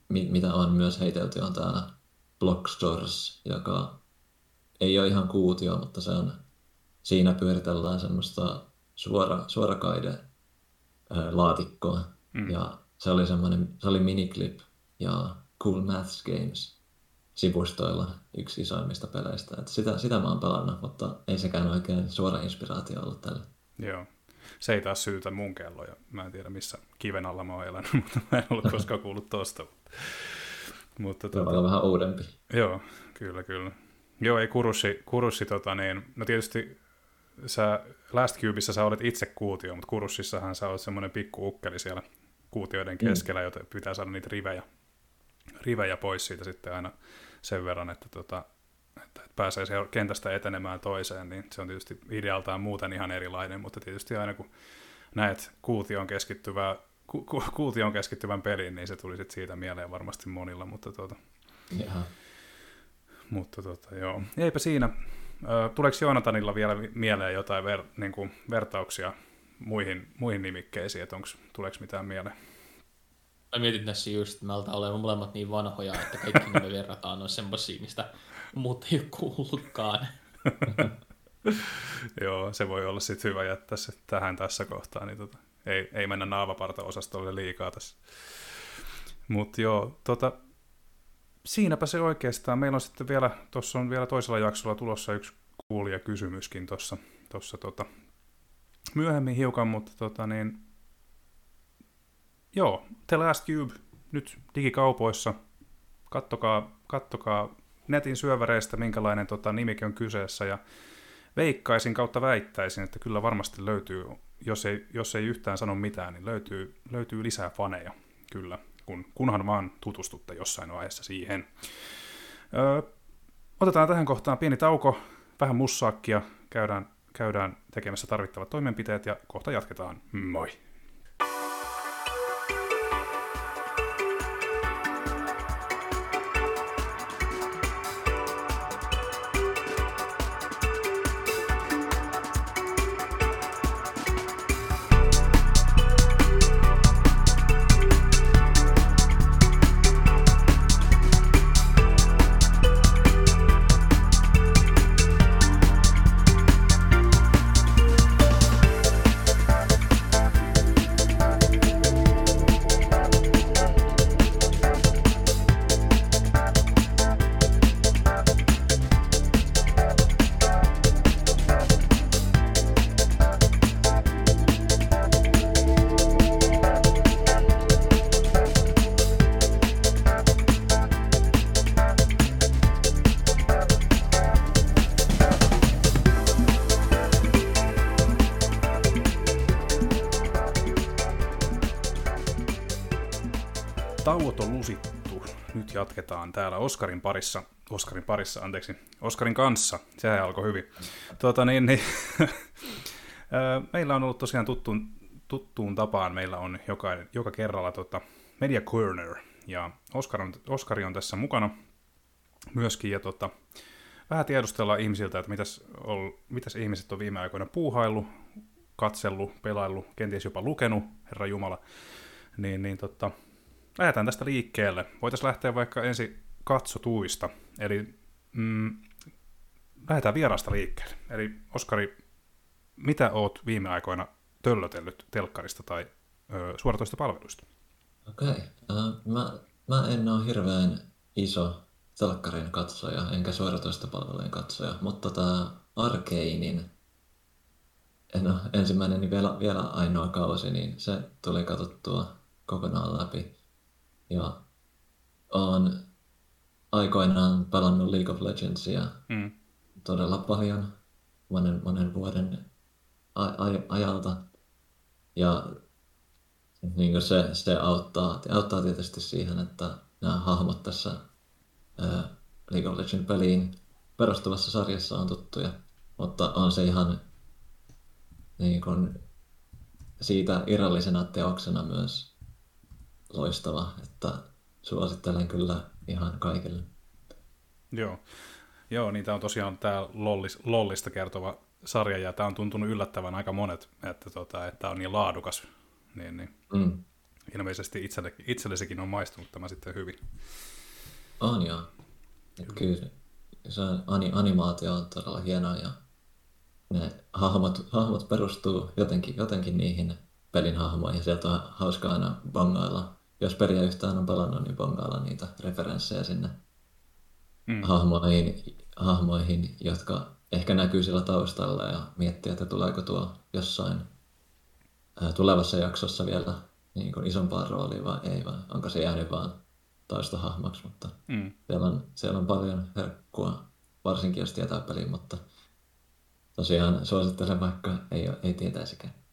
mitä on myös heitelty, on tämä Blockstores, joka ei ole ihan kuutio, mutta se on, siinä pyöritellään semmoista suora, suorakaide laatikkoa. Mm. Ja se oli semmoinen, se oli miniclip ja Cool Maths Games sivustoilla yksi isoimmista peleistä. Et sitä, sitä mä oon pelannut, mutta ei sekään oikein suora inspiraatio ollut tälle. Joo. Se ei taas syytä mun kelloja. Mä en tiedä, missä kiven alla mä oon elänyt, <laughs> mutta mä en ollut koskaan kuullut tosta. mutta tuota, vähän uudempi. Joo, kyllä, kyllä. Joo, ei kurussi, kurussi tota niin, no tietysti sä Last Cubeissa sä olet itse kuutio, mutta kurussissahan sä olet semmoinen pikku ukkeli siellä kuutioiden mm. keskellä, mm. joten pitää saada niitä rivejä, rivejä pois siitä sitten aina sen verran, että, tota, että pääsee kentästä etenemään toiseen, niin se on tietysti idealtaan muuten ihan erilainen, mutta tietysti aina kun näet kuution keskittyvää ku, ku, kuution keskittyvän pelin, niin se tuli siitä mieleen varmasti monilla, mutta tuota, Jaha. Mutta tota, joo. Eipä siinä. Tuleeko Joonatanilla vielä mieleen jotain ver, niin kuin vertauksia muihin, muihin nimikkeisiin, että onko, tuleeko mitään mieleen? Mä mietin tässä just, että me olemme molemmat niin vanhoja, että kaikki me verrataan on semmoisia, mistä muut ei kuullutkaan. <laughs> Joo, se voi olla sitten hyvä jättää se tähän tässä kohtaa, niin tota, ei, ei mennä naavaparta-osastolle liikaa tässä. Mutta joo, tota, siinäpä se oikeastaan. Meillä on sitten vielä, tuossa on vielä toisella jaksolla tulossa yksi kysymyskin tuossa, tuossa tota, myöhemmin hiukan, mutta tota niin, joo, The Last Cube nyt digikaupoissa. Kattokaa, kattokaa netin syöväreistä, minkälainen tota, nimike on kyseessä, ja veikkaisin kautta väittäisin, että kyllä varmasti löytyy, jos ei, jos ei yhtään sano mitään, niin löytyy, löytyy lisää faneja, kyllä kun, kunhan vaan tutustutte jossain vaiheessa siihen. Öö, otetaan tähän kohtaan pieni tauko, vähän mussaakkia, käydään, käydään tekemässä tarvittavat toimenpiteet ja kohta jatketaan. Moi! Tauot on lusittu. Nyt jatketaan täällä Oskarin parissa. Oskarin parissa, anteeksi. Oskarin kanssa. Sehän alkoi hyvin. Tuota, niin, niin, <laughs> meillä on ollut tosiaan tuttuun, tuttuun tapaan. Meillä on joka, joka kerralla tota, Media Corner. Ja Oskar on, Oskari on tässä mukana myöskin. Ja tota, vähän tiedustella ihmisiltä, että mitäs, ol, mitäs ihmiset on viime aikoina puuhaillut, katsellut, pelaillut, kenties jopa lukenut, Herra Jumala. Niin, niin tota, lähdetään tästä liikkeelle. Voitaisiin lähteä vaikka ensi katsotuista. Eli mm, lähdetään vierasta liikkeelle. Eli Oskari, mitä oot viime aikoina töllötellyt telkkarista tai ö, suoratoista palveluista? Okei. Okay. Uh, mä, mä en ole hirveän iso telkkarin katsoja, enkä suoratoista palvelujen katsoja, mutta tota Arkeinin no, ensimmäinen niin vielä, vielä ainoa kausi, niin se tuli katsottua kokonaan läpi. Ja olen aikoinaan pelannut League of Legendsia mm. todella paljon monen, monen vuoden ajalta. Ja niin se, se auttaa, auttaa tietysti siihen, että nämä hahmot tässä ää, League of Legends peliin perustuvassa sarjassa on tuttuja. Mutta on se ihan niin kuin siitä irrallisena teoksena myös loistava, että suosittelen kyllä ihan kaikille. Joo, Joo niitä on tosiaan tämä Lollis, Lollista kertova sarja, ja tämä on tuntunut yllättävän aika monet, että, tota, että on niin laadukas, niin, niin mm. ilmeisesti itselle, itsellesikin on maistunut tämä sitten hyvin. On joo. Kyllä. kyllä se animaatio on todella hienoa ja ne hahmot, hahmot perustuu jotenkin, jotenkin niihin pelin hahmoihin. Sieltä on hauska aina bongailla. Jos peliä yhtään on pelannut, niin bongailla niitä referenssejä sinne mm. hahmoihin, hahmoihin, jotka ehkä näkyy sillä taustalla ja miettiä, että tuleeko tuo jossain ää, tulevassa jaksossa vielä niin kuin isompaa roolia vai ei, vai onko se jäänyt vaan taustahahmoksi, mutta mm. siellä, on, siellä on paljon herkkua, varsinkin jos tietää peliin, mutta tosiaan suosittelen vaikka ei, ei tietäisikään.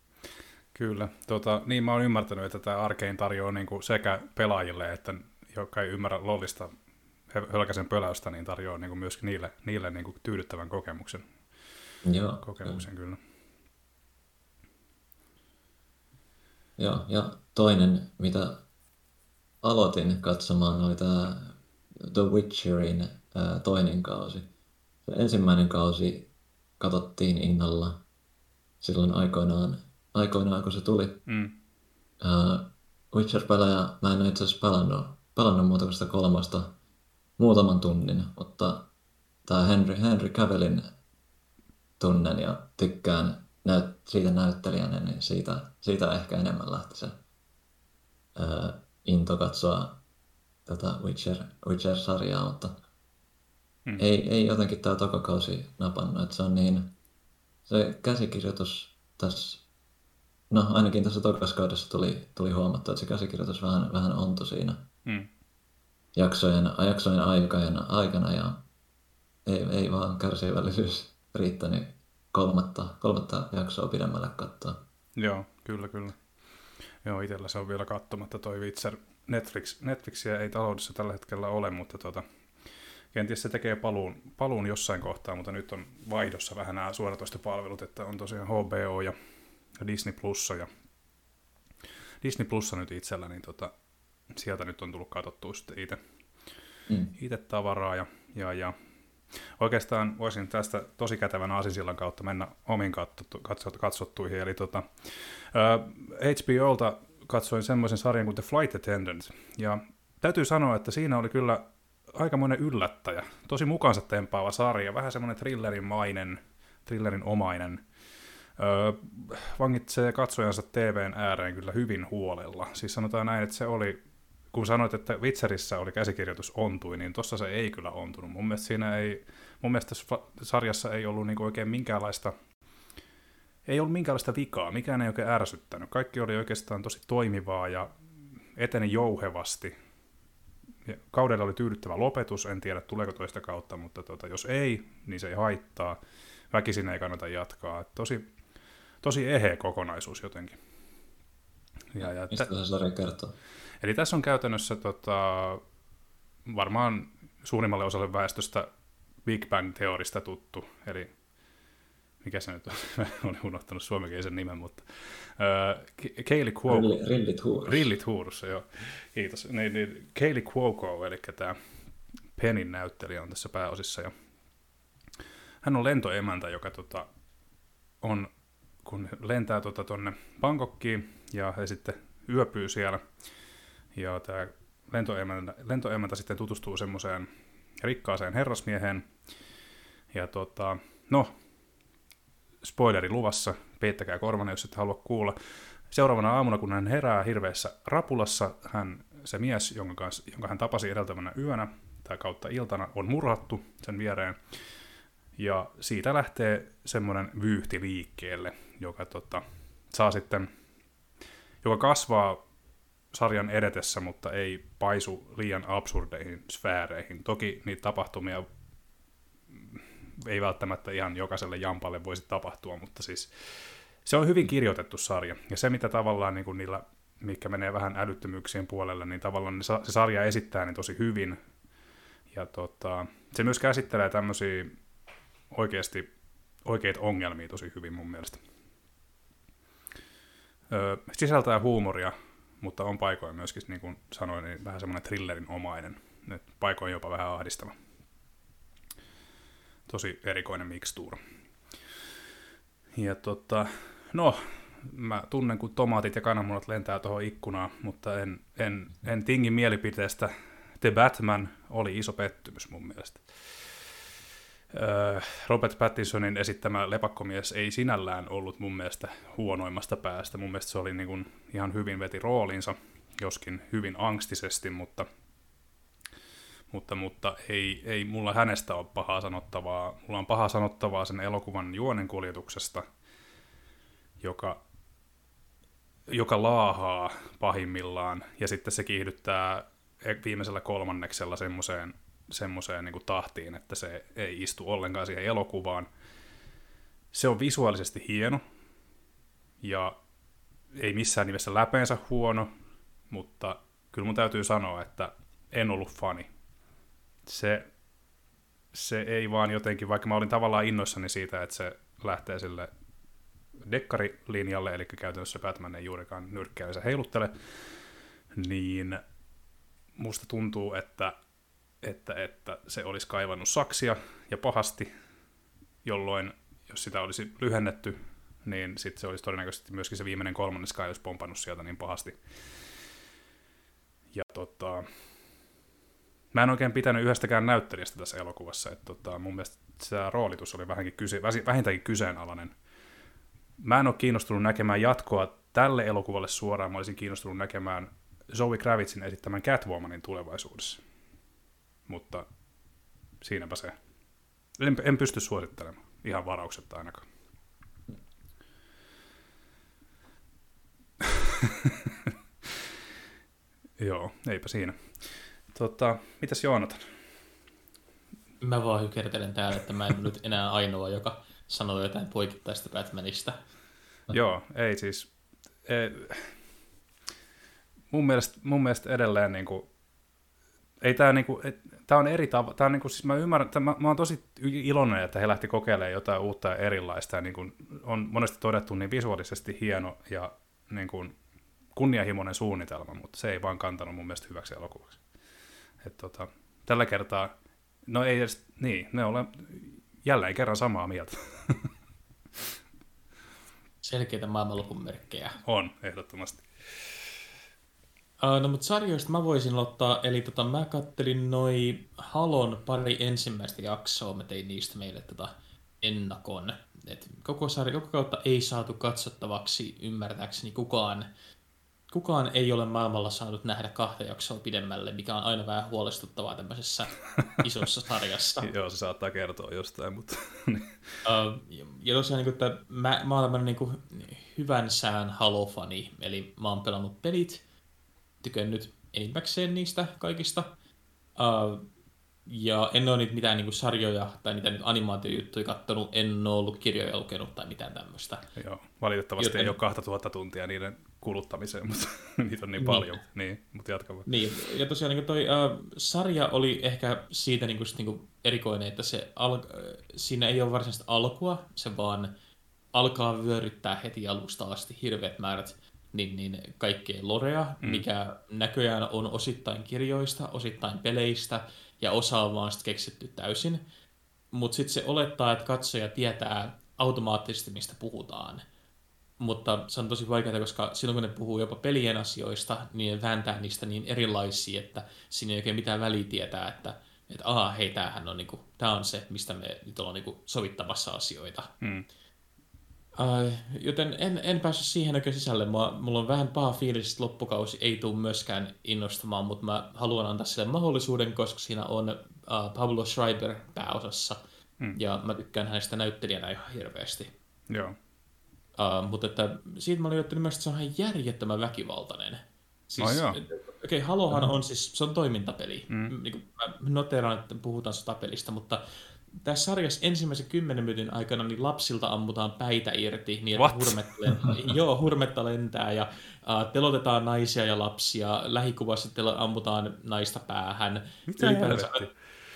Kyllä. Tota, niin mä oon ymmärtänyt, että tämä Arkein tarjoaa niin kuin sekä pelaajille, että joka ei ymmärrä lollista hölkäsen pöläystä, niin tarjoaa niin kuin myöskin niille, niille niin kuin tyydyttävän kokemuksen. Joo. Kokemuksen kyllä. Joo, ja toinen, mitä aloitin katsomaan, oli tämä The Witcherin toinen kausi. Se ensimmäinen kausi katsottiin innolla silloin aikoinaan, aikoinaan kun se tuli. Mm. Uh, Witcher-pelejä mä en ole itse asiassa pelannut, pelannut muuta kuin sitä kolmasta muutaman tunnin, mutta tämä Henry, Henry Cavillin tunnen ja tykkään näyt, siitä näyttelijänä, niin siitä, siitä ehkä enemmän lähti se uh, into katsoa tätä Witcher, Witcher-sarjaa, mutta Hmm. Ei, ei jotenkin tämä tokakausi napannut, että se on niin, se käsikirjoitus tässä, no ainakin tässä tokaskaudessa tuli, tuli huomattu, että se käsikirjoitus vähän, vähän ontui siinä hmm. jaksojen, jaksojen aikana, aikana ja ei, ei vaan kärsivällisyys riittänyt kolmatta, kolmatta jaksoa pidemmälle katsoa. Joo, kyllä, kyllä. Joo, itsellä se on vielä katsomatta toi Witcher. Netflix, Netflixiä ei taloudessa tällä hetkellä ole, mutta tota, kenties se tekee paluun, paluun jossain kohtaa, mutta nyt on vaihdossa vähän nämä suoratoistopalvelut, että on tosiaan HBO ja Disney Plussa ja Disney Plussa nyt itsellä, niin tota, sieltä nyt on tullut katsottua sitten itse, mm. itse tavaraa ja, ja, ja oikeastaan voisin tästä tosi kätevän aasinsillan kautta mennä omiin katsottu, katsot, katsottuihin, eli tota, uh, HBOlta katsoin semmoisen sarjan kuin The Flight Attendant, ja täytyy sanoa, että siinä oli kyllä aikamoinen yllättäjä. Tosi mukansa tempaava sarja, vähän semmoinen thrillerin mainen, thrillerin omainen. Öö, vangitsee katsojansa TVn ääreen kyllä hyvin huolella. Siis sanotaan näin, että se oli, kun sanoit, että Witcherissä oli käsikirjoitus ontui, niin tossa se ei kyllä ontunut. Mun mielestä siinä ei, mun mielestä tässä sarjassa ei ollut niinku oikein minkäänlaista, ei ollut minkäänlaista vikaa, mikään ei oikein ärsyttänyt. Kaikki oli oikeastaan tosi toimivaa ja eteni jouhevasti kaudella oli tyydyttävä lopetus, en tiedä tuleeko toista kautta, mutta tota, jos ei, niin se ei haittaa. Väkisin ei kannata jatkaa. Tosi, tosi eheä kokonaisuus jotenkin. Ja, ja Mistä se sarja kertoo? Eli tässä on käytännössä tota, varmaan suurimmalle osalle väestöstä Big Bang-teorista tuttu, eli mikä se nyt on, <laughs> olen unohtanut suomenkielisen nimen, mutta uh, Kaylee Cuoco. Rillit Huurus. Rillit Huurus, joo. Kiitos. Niin, niin, Kaylee Cuoco, eli tämä Penin näyttelijä on tässä pääosissa. Ja hän on lentoemäntä, joka tota, on, kun lentää tuonne tota, Bangkokkiin ja he sitten yöpyy siellä. Ja tämä lentoemäntä, lentoemäntä sitten tutustuu semmoiseen rikkaaseen herrasmieheen. Ja tota, no, spoileri luvassa, peittäkää korvana, jos et halua kuulla. Seuraavana aamuna, kun hän herää hirveässä rapulassa, hän, se mies, jonka, kanssa, jonka hän tapasi edeltävänä yönä tai kautta iltana, on murhattu sen viereen. Ja siitä lähtee semmoinen vyyhti liikkeelle, joka tota, saa sitten, joka kasvaa sarjan edetessä, mutta ei paisu liian absurdeihin sfääreihin. Toki niitä tapahtumia ei välttämättä ihan jokaiselle jampalle voisi tapahtua, mutta siis se on hyvin kirjoitettu sarja. Ja se, mitä tavallaan niin kuin niillä, mikä menee vähän älyttömyyksien puolelle, niin tavallaan se sarja esittää ne tosi hyvin. Ja tota, se myös käsittelee tämmöisiä oikeasti oikeita ongelmia tosi hyvin mun mielestä. Öö, sisältää huumoria, mutta on paikoin myöskin, niin kuin sanoin, niin vähän semmoinen thrillerin omainen. paikoin jopa vähän ahdistava tosi erikoinen mikstuura. Ja tota, no, mä tunnen, kun tomaatit ja kananmunat lentää tuohon ikkunaan, mutta en, en, en tingi mielipiteestä. The Batman oli iso pettymys mun mielestä. Robert Pattinsonin esittämä lepakkomies ei sinällään ollut mun mielestä huonoimmasta päästä. Mun mielestä se oli niin kuin ihan hyvin veti roolinsa, joskin hyvin angstisesti, mutta – mutta, mutta ei, ei mulla hänestä ole pahaa sanottavaa. Mulla on pahaa sanottavaa sen elokuvan juonen kuljetuksesta, joka, joka laahaa pahimmillaan, ja sitten se kiihdyttää viimeisellä kolmanneksella semmoiseen semmoiseen niin tahtiin, että se ei istu ollenkaan siihen elokuvaan. Se on visuaalisesti hieno, ja ei missään nimessä läpeensä huono, mutta kyllä mun täytyy sanoa, että en ollut fani se, se ei vaan jotenkin, vaikka mä olin tavallaan innoissani siitä, että se lähtee sille dekkarilinjalle, eli käytännössä Batman ei juurikaan nyrkkeänsä heiluttele, niin musta tuntuu, että, että, että se olisi kaivannut saksia ja pahasti, jolloin jos sitä olisi lyhennetty, niin sitten se olisi todennäköisesti myöskin se viimeinen kolmannes olisi pompannut sieltä niin pahasti. Ja tota, Mä en oikein pitänyt yhdestäkään näyttelijästä tässä elokuvassa, että tota, mun mielestä se roolitus oli vähänkin kyse, vähintäänkin kyseenalainen. Mä en ole kiinnostunut näkemään jatkoa tälle elokuvalle suoraan, mä olisin kiinnostunut näkemään Zoe Kravitzin esittämän Catwomanin tulevaisuudessa. Mutta siinäpä se. En, en pysty suosittelemaan, ihan varauksetta ainakaan. <laughs> Joo, eipä siinä. Tota, mitäs Joonatan? Mä vaan hykertelen täällä, että mä en nyt enää ainoa, joka sanoo jotain poikittaista Batmanista. Joo, ei siis... Ei, mun, mielestä, mun mielestä edelleen niin kuin, ei tää niinku, tää on eri tava, tää on niinku, siis mä ymmärrän, tää, mä, mä oon tosi iloinen, että he lähti kokeilemaan jotain uutta ja erilaista, ja niinku, on monesti todettu niin visuaalisesti hieno ja niinku, kunnianhimoinen suunnitelma, mutta se ei vaan kantanut mun mielestä hyväksi elokuvaksi. Et tota, tällä kertaa, no ei edes, niin, me ollaan jälleen kerran samaa mieltä. <laughs> Selkeitä maailmanlopun merkkejä. On, ehdottomasti. Uh, no mutta sarjoista mä voisin ottaa, eli tota, mä kattelin noin Halon pari ensimmäistä jaksoa, mä tein niistä meille tota ennakon. Et koko sarja, koko kautta ei saatu katsottavaksi ymmärtääkseni kukaan kukaan ei ole maailmalla saanut nähdä kahta jaksoa pidemmälle, mikä on aina vähän huolestuttavaa tämmöisessä <laughs> isossa sarjassa. Joo, se saattaa kertoa jostain, mutta... <laughs> uh, ja tosiaan, niin kuin, että mä, mä olen niin kuin, hyvän sään Halo-fani, eli mä oon pelannut pelit, tykännyt enimmäkseen niistä kaikista. Uh, ja en ole niitä mitään niin kuin sarjoja tai niitä animaatiojuttuja kattonut, en ole ollut kirjoja lukenut tai mitään tämmöistä. Joo, valitettavasti Joten... ei ole 2000 tuntia niiden kuluttamiseen, mutta <laughs> niitä on niin, niin. paljon, niin, mutta jatka vaan. Niin, ja tosiaan niin toi uh, sarja oli ehkä siitä niin kuin, niin kuin erikoinen, että se al- siinä ei ole varsinaista alkua, se vaan alkaa vyöryttää heti alusta asti hirveät määrät niin, niin kaikkea lorea, mm. mikä näköjään on osittain kirjoista, osittain peleistä, ja osa on vaan keksitty täysin. Mutta sitten se olettaa, että katsoja tietää automaattisesti, mistä puhutaan. Mutta se on tosi vaikeaa, koska silloin kun ne puhuu jopa pelien asioista, niin ne vääntää niistä niin erilaisia, että siinä ei oikein mitään väliä tietää, että, että aha, hei, tämähän on, niinku, tämä on se, mistä me nyt ollaan niinku sovittamassa asioita. Mm. Joten en, en päässyt siihen oikein sisälle. Mä, mulla on vähän paha fiilis, että loppukausi ei tule myöskään innostamaan, mutta mä haluan antaa sille mahdollisuuden, koska siinä on uh, Pablo Schreiber pääosassa. Mm. Ja mä tykkään hänestä näyttelijänä ihan hirveästi. Joo. Uh, mutta että siitä mä olin ajattelin myös, että se on ihan järjettömän väkivaltainen. Siis, oh, Okei, okay, Halohan on siis, se on toimintapeli. Mm. Niin kuin mä noteraan, että puhutaan sotapelistä, mutta tässä sarjassa ensimmäisen kymmenen minuutin aikana niin lapsilta ammutaan päitä irti, niin että hurmetta, <laughs> joo, hurmetta lentää ja uh, telotetaan naisia ja lapsia. Lähikuvassa telo, ammutaan naista päähän. Mitä ylipäänsä,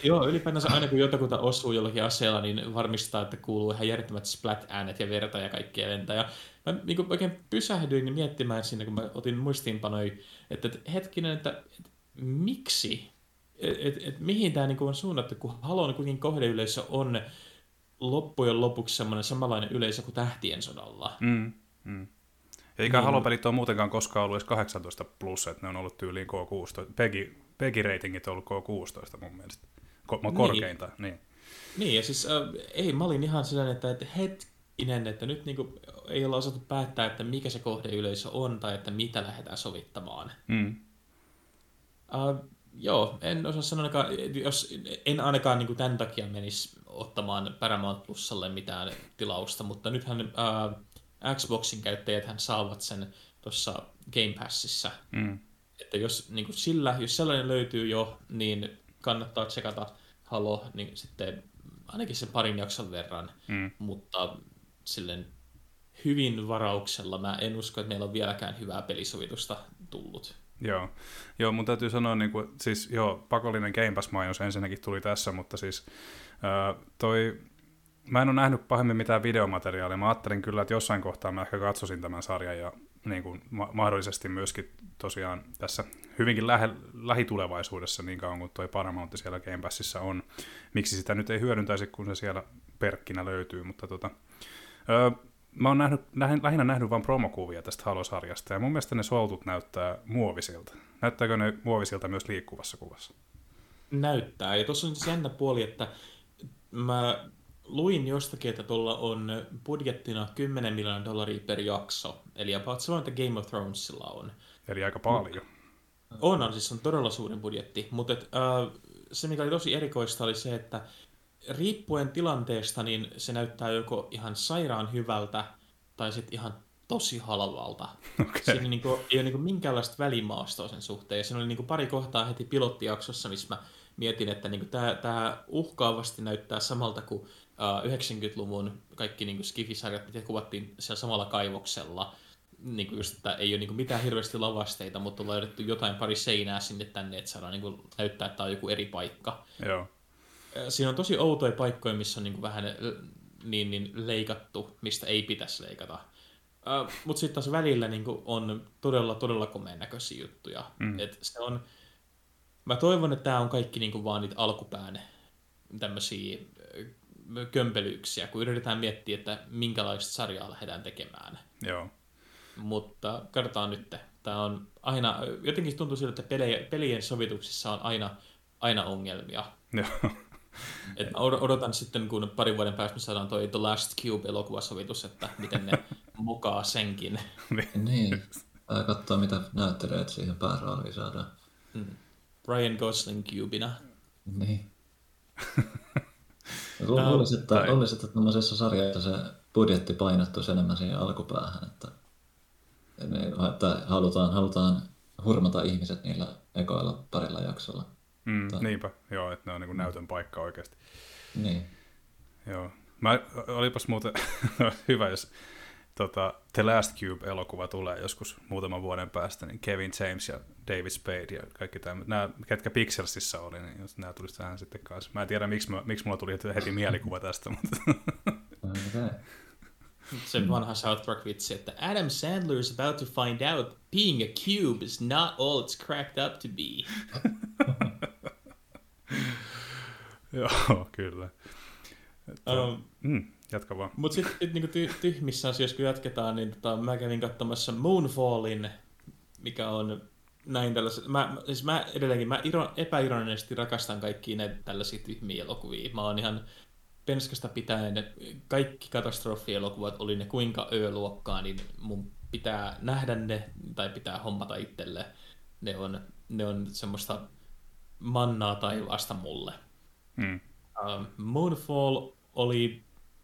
Joo, ylipäänsä aina kun jotakuta osuu jollakin aseella, niin varmistaa, että kuuluu ihan järjettömät splat-äänet ja verta ja kaikkea lentää. Ja mä niin oikein pysähdyin miettimään siinä, kun mä otin muistiinpanoja, että, että hetkinen, että, että miksi et, et, mihin tämä niinku on suunnattu, kun Halon kuitenkin kohdeyleisö on loppujen lopuksi semmoinen samanlainen yleisö kuin Tähtien sodalla. Mm, mm. Eikä niin. Halopelit ole muutenkaan koskaan ollut edes 18 plus, että ne on ollut tyyliin K16. Pegi, Pegi-reitingit on ollut K16 mun mielestä. Ko- niin. korkeinta, niin. Niin, ja siis äh, ei, mä olin ihan sellainen, että, että hetkinen, että nyt niinku, ei olla osattu päättää, että mikä se kohdeyleisö on tai että mitä lähdetään sovittamaan. Mm. Äh, joo, en osaa sanoa jos en ainakaan niin kuin tämän takia menisi ottamaan Paramount Plusalle mitään tilausta, mutta nythän ää, Xboxin käyttäjät hän saavat sen tuossa Game Passissa. Mm. Että jos niin kuin sillä, jos sellainen löytyy jo, niin kannattaa tsekata Halo, niin sitten ainakin sen parin jakson verran, mm. mutta silleen hyvin varauksella mä en usko, että meillä on vieläkään hyvää pelisovitusta tullut. Joo, joo mun täytyy sanoa, niin kuin, siis joo, pakollinen Game Pass-mainos ensinnäkin tuli tässä, mutta siis ää, toi, mä en ole nähnyt pahemmin mitään videomateriaalia. Mä ajattelin kyllä, että jossain kohtaa mä ehkä katsoisin tämän sarjan ja niin kuin, ma- mahdollisesti myöskin tosiaan tässä hyvinkin lähe, lähitulevaisuudessa niin kauan kuin toi Paramount siellä Game Passissa on. Miksi sitä nyt ei hyödyntäisi, kun se siellä perkkinä löytyy, mutta tota, ää, mä oon nähnyt, lähinnä nähnyt vain promokuvia tästä Halo-sarjasta, ja mun mielestä ne soltut näyttää muovisilta. Näyttääkö ne muovisilta myös liikkuvassa kuvassa? Näyttää, ja tuossa on siis jännä puoli, että mä luin jostakin, että tuolla on budjettina 10 miljoonaa dollaria per jakso, eli about sama, että Game of Thronesilla on. Eli aika paljon. On, on siis on todella suurin budjetti, mutta et, äh, se mikä oli tosi erikoista oli se, että riippuen tilanteesta, niin se näyttää joko ihan sairaan hyvältä tai sitten ihan tosi halvalta. <laughs> Okay. Siinä niin kuin, ei ole niin kuin minkäänlaista välimaastoa sen suhteen. Ja siinä oli niin kuin pari kohtaa heti pilottijaksossa, missä mä mietin, että niin tämä, tämä uhkaavasti näyttää samalta kuin uh, 90-luvun kaikki niin kuin skifisarjat, mitä kuvattiin siellä samalla kaivoksella. Niin kuin just, että ei ole niin kuin mitään hirveästi lavasteita, mutta on laitettu jotain pari seinää sinne tänne, että saadaan niin kuin näyttää, että tämä on joku eri paikka. Joo siinä on tosi outoja paikkoja, missä on niin kuin vähän niin, niin leikattu, mistä ei pitäisi leikata. Uh, Mutta sitten taas välillä niin kuin on todella, todella komeen näköisiä juttuja. Mm. Et se on, mä toivon, että tämä on kaikki niin kuin vaan niitä alkupään tämmöisiä kömpelyyksiä, kun yritetään miettiä, että minkälaista sarjaa lähdetään tekemään. Joo. Mutta katsotaan nyt. Tämä on aina, jotenkin tuntuu siltä, että pelien sovituksissa on aina, aina ongelmia. Joo. Et odotan sitten, kun parin vuoden päästä me saadaan toi The Last Cube-elokuvasovitus, että miten ne <laughs> mukaa senkin. niin. Ää katsoa, mitä näyttelijät siihen päärooliin saadaan. Mm. Ryan Gosling Cubina. Niin. <laughs> Luulisin, että, luulisin, että tämmöisessä sarjassa se budjetti painottuisi enemmän siihen alkupäähän, että, että halutaan, halutaan hurmata ihmiset niillä ekoilla parilla jaksolla. Mm, tai... Niinpä, joo, että ne on niin kuin näytön paikka oikeasti. Niin. Joo. Mä, olipas muuten <laughs> hyvä, jos tota, The Last Cube-elokuva tulee joskus muutaman vuoden päästä, niin Kevin James ja David Spade ja kaikki tämä, nämä, ketkä Pixelsissa oli, niin jos nämä tulisi tähän sitten kanssa. Mä en tiedä, miksi, mä, miksi mulla tuli heti mielikuva tästä, mutta... Okay. Se vanha South Park-vitsi, että Adam Sandler is about to find out being a cube is not all it's cracked up to be. <laughs> Joo, kyllä. Um, mm, jatka vaan. Mutta sitten sit, niinku ty, tyhmissä asioissa, kun jatketaan, niin tota, mä kävin katsomassa Moonfallin, mikä on näin tällaiset. Mä, siis mä edelleenkin, mä iro, epäironisesti rakastan kaikkia näitä tällaisia tyhmiä elokuvia. Mä oon ihan penskasta pitäen, kaikki katastrofielokuvat, oli ne kuinka ö-luokkaa, niin mun pitää nähdä ne tai pitää hommata itselle. Ne on, ne on semmoista mannaa tai vasta mulle. Hmm. Uh, Moonfall oli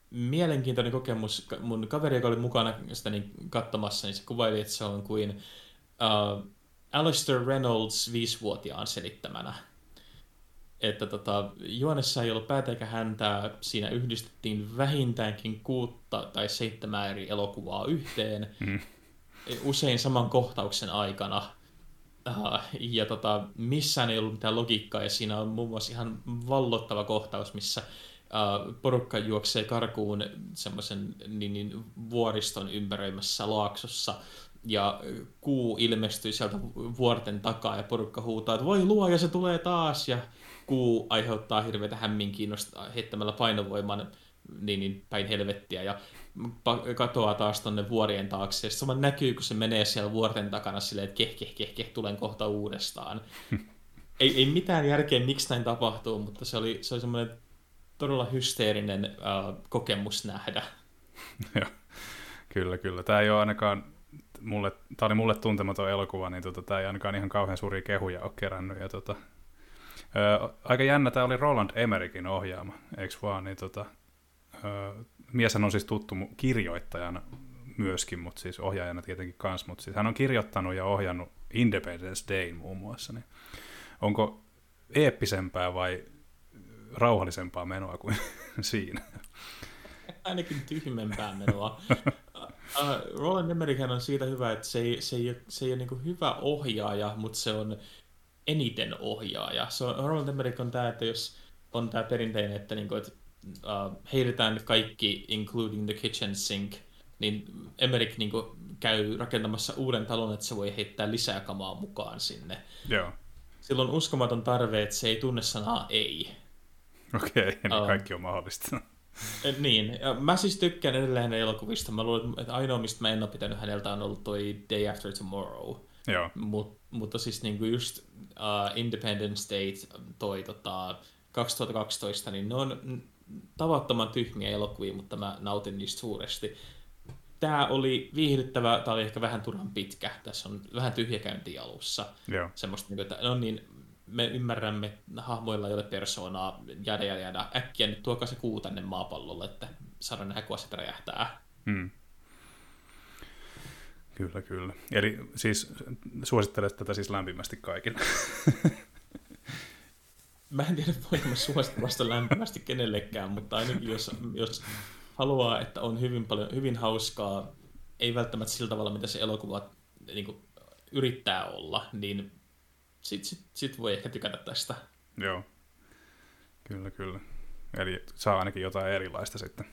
mielenkiintoinen kokemus. Mun kaveri, joka oli mukana sitä niin katsomassa, niin se kuvaili, että se on kuin uh, Alistair Reynolds viisivuotiaan selittämänä. Että tota, juonessa ei ollut päätä eikä häntää, siinä yhdistettiin vähintäänkin kuutta tai seitsemää eri elokuvaa yhteen, mm. usein saman kohtauksen aikana. Uh, ja tota, missään ei ollut mitään logiikkaa, ja siinä on muun muassa ihan vallottava kohtaus, missä uh, porukka juoksee karkuun semmoisen niin, niin, vuoriston ympäröimässä laaksossa, ja kuu ilmestyy sieltä vuorten takaa, ja porukka huutaa, että voi luo, ja se tulee taas, ja kuu aiheuttaa hirveätä hämminkiinnosta heittämällä painovoiman niin, niin päin helvettiä, ja katoaa taas tonne vuorien taakse, sitten näkyy, kun se menee siellä vuorten takana silleen, että keh, keh, keh, keh, tulen kohta uudestaan. <laughs> ei, ei mitään järkeä, miksi näin tapahtuu, mutta se oli, se oli semmoinen todella hysteerinen uh, kokemus nähdä. <laughs> Joo, kyllä, kyllä. Tämä ei ole ainakaan mulle, tämä oli mulle tuntematon elokuva, niin tota, tämä ei ainakaan ihan kauhean suuria kehuja ole kerännyt. Ja tota, ö, aika jännä, tämä oli Roland Emmerikin ohjaama, eikö vaan? Niin tota, mieshän on siis tuttu kirjoittajana myöskin, mutta siis ohjaajana tietenkin kanssa, mutta siis hän on kirjoittanut ja ohjannut Independence Day muun muassa, niin onko eeppisempää vai rauhallisempaa menoa kuin <laughs> siinä. Ainakin tyhmempää menoa. Uh, <laughs> Roland Emmerichhän on siitä hyvä, että se ei, se ei, ole, se ei ole niin hyvä ohjaaja, mutta se on eniten ohjaaja. Se on, Roland Emmerich on tämä, että jos on tämä perinteinen, että, niin kuin, että uh, heitetään kaikki, including the kitchen sink, niin Emmerich niin kuin, käy rakentamassa uuden talon, että se voi heittää lisää kamaa mukaan sinne. Joo. Silloin on uskomaton tarve, että se ei tunne sanaa ei. Okei, okay, niin uh, kaikki on mahdollista. Niin, ja mä siis tykkään edelleen hänen elokuvista. Mä luulen, että ainoa, mistä mä en ole pitänyt häneltä, on ollut toi Day After Tomorrow. Joo. Mut, mutta siis niinku just uh, Independence Day toi tota, 2012, niin ne on tavattoman tyhmiä elokuvia, mutta mä nautin niistä suuresti. Tämä oli viihdyttävä, tämä oli ehkä vähän turhan pitkä. Tässä on vähän tyhjäkäyntiä alussa. Joo. Semmoista, niin että no niin, me ymmärrämme, hahmoilla ei ole persoonaa, jada jada jada, äkkiä nyt tuokaa se kuu tänne maapallolle, että saadaan nähdä, kun asiat räjähtää. Hmm. Kyllä, kyllä. Eli siis suosittelet tätä siis lämpimästi kaikille. <laughs> Mä en tiedä, voinko mä suositella sitä lämpimästi kenellekään, mutta ainakin jos, jos haluaa, että on hyvin paljon, hyvin hauskaa, ei välttämättä sillä tavalla, mitä se elokuva niin kuin, yrittää olla, niin sit, sit, sit voi ehkä tykätä tästä. Joo, kyllä, kyllä. Eli saa ainakin jotain erilaista sitten.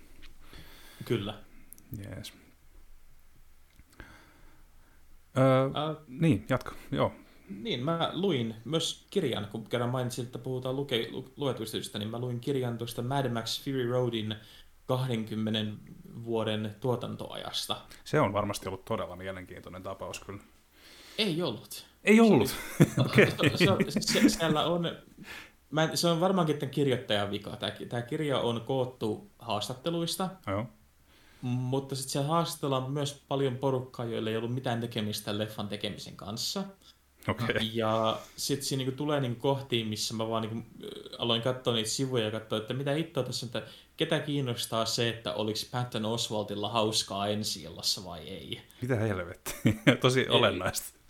Kyllä. Jees. Öö, uh, niin, jatka. Joo. Niin, mä luin myös kirjan, kun kerran mainitsin, että puhutaan luke, lu, luetuistystä, niin mä luin kirjan tuosta Mad Max Fury Roadin 20 vuoden tuotantoajasta. Se on varmasti ollut todella mielenkiintoinen tapaus kyllä. Ei ollut. Ei ollut. <laughs> okay. se, se, siellä on, mä, se on varmaankin tämän kirjoittajan vika. Tämä, tämä kirja on koottu haastatteluista. Joo. Mutta sitten siellä haastatellaan myös paljon porukkaa, joilla ei ollut mitään tekemistä leffan tekemisen kanssa. Okay. Ja sitten siinä niinku tulee niinku kohtiin, missä mä vaan niinku, aloin katsoa niitä sivuja ja katsoa, että mitä hittoa tässä että ketä kiinnostaa se, että oliko Patton Oswaldilla hauskaa ensi vai ei. Mitä helvettiä, <laughs> tosi olennaista.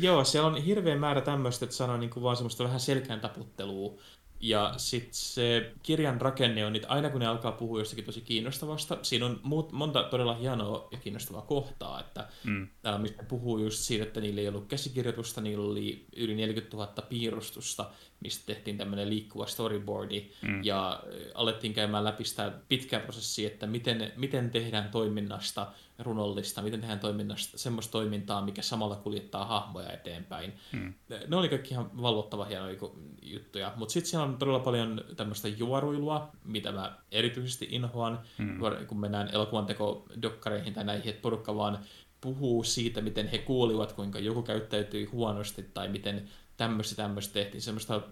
Joo, se on hirveän määrä tämmöistä, että sanoo niin kuin vaan semmoista vähän selkään taputtelua. Ja sitten se kirjan rakenne on, että aina kun ne alkaa puhua jostakin tosi kiinnostavasta, siinä on muut, monta todella hienoa ja kiinnostavaa kohtaa, että mm. äh, mistä puhuu just siitä, että niillä ei ollut käsikirjoitusta, niillä oli yli 40 000 piirustusta, mistä tehtiin tämmöinen liikkuva storyboardi, mm. ja alettiin käymään läpi sitä pitkää prosessia, että miten, miten tehdään toiminnasta runollista, miten tehdään toiminnasta semmoista toimintaa, mikä samalla kuljettaa hahmoja eteenpäin. Mm. Ne oli kaikki ihan valvottava hienoja juttuja, mutta sitten siellä on todella paljon tämmöistä juoruilua, mitä mä erityisesti inhoan, mm. kun mennään elokuvan dokkareihin tai näihin, että porukka vaan puhuu siitä, miten he kuulivat, kuinka joku käyttäytyi huonosti tai miten tämmöistä tämmöistä tehtiin, semmoista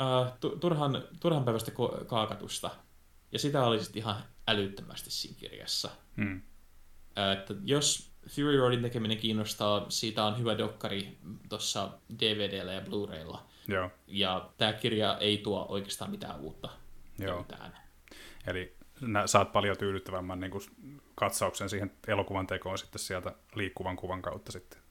äh, turhan, turhan päivästä kaakatusta. Ja sitä oli sitten ihan älyttömästi siinä kirjassa. Hmm. Äh, että jos Fury Roadin tekeminen kiinnostaa, siitä on hyvä dokkari tuossa DVDllä ja Blu-raylla. Joo. Ja tämä kirja ei tuo oikeastaan mitään uutta. Joo. Mitään. Eli nä, saat paljon tyydyttävämmän niin kuin, katsauksen siihen elokuvan tekoon sitten sieltä liikkuvan kuvan kautta sitten.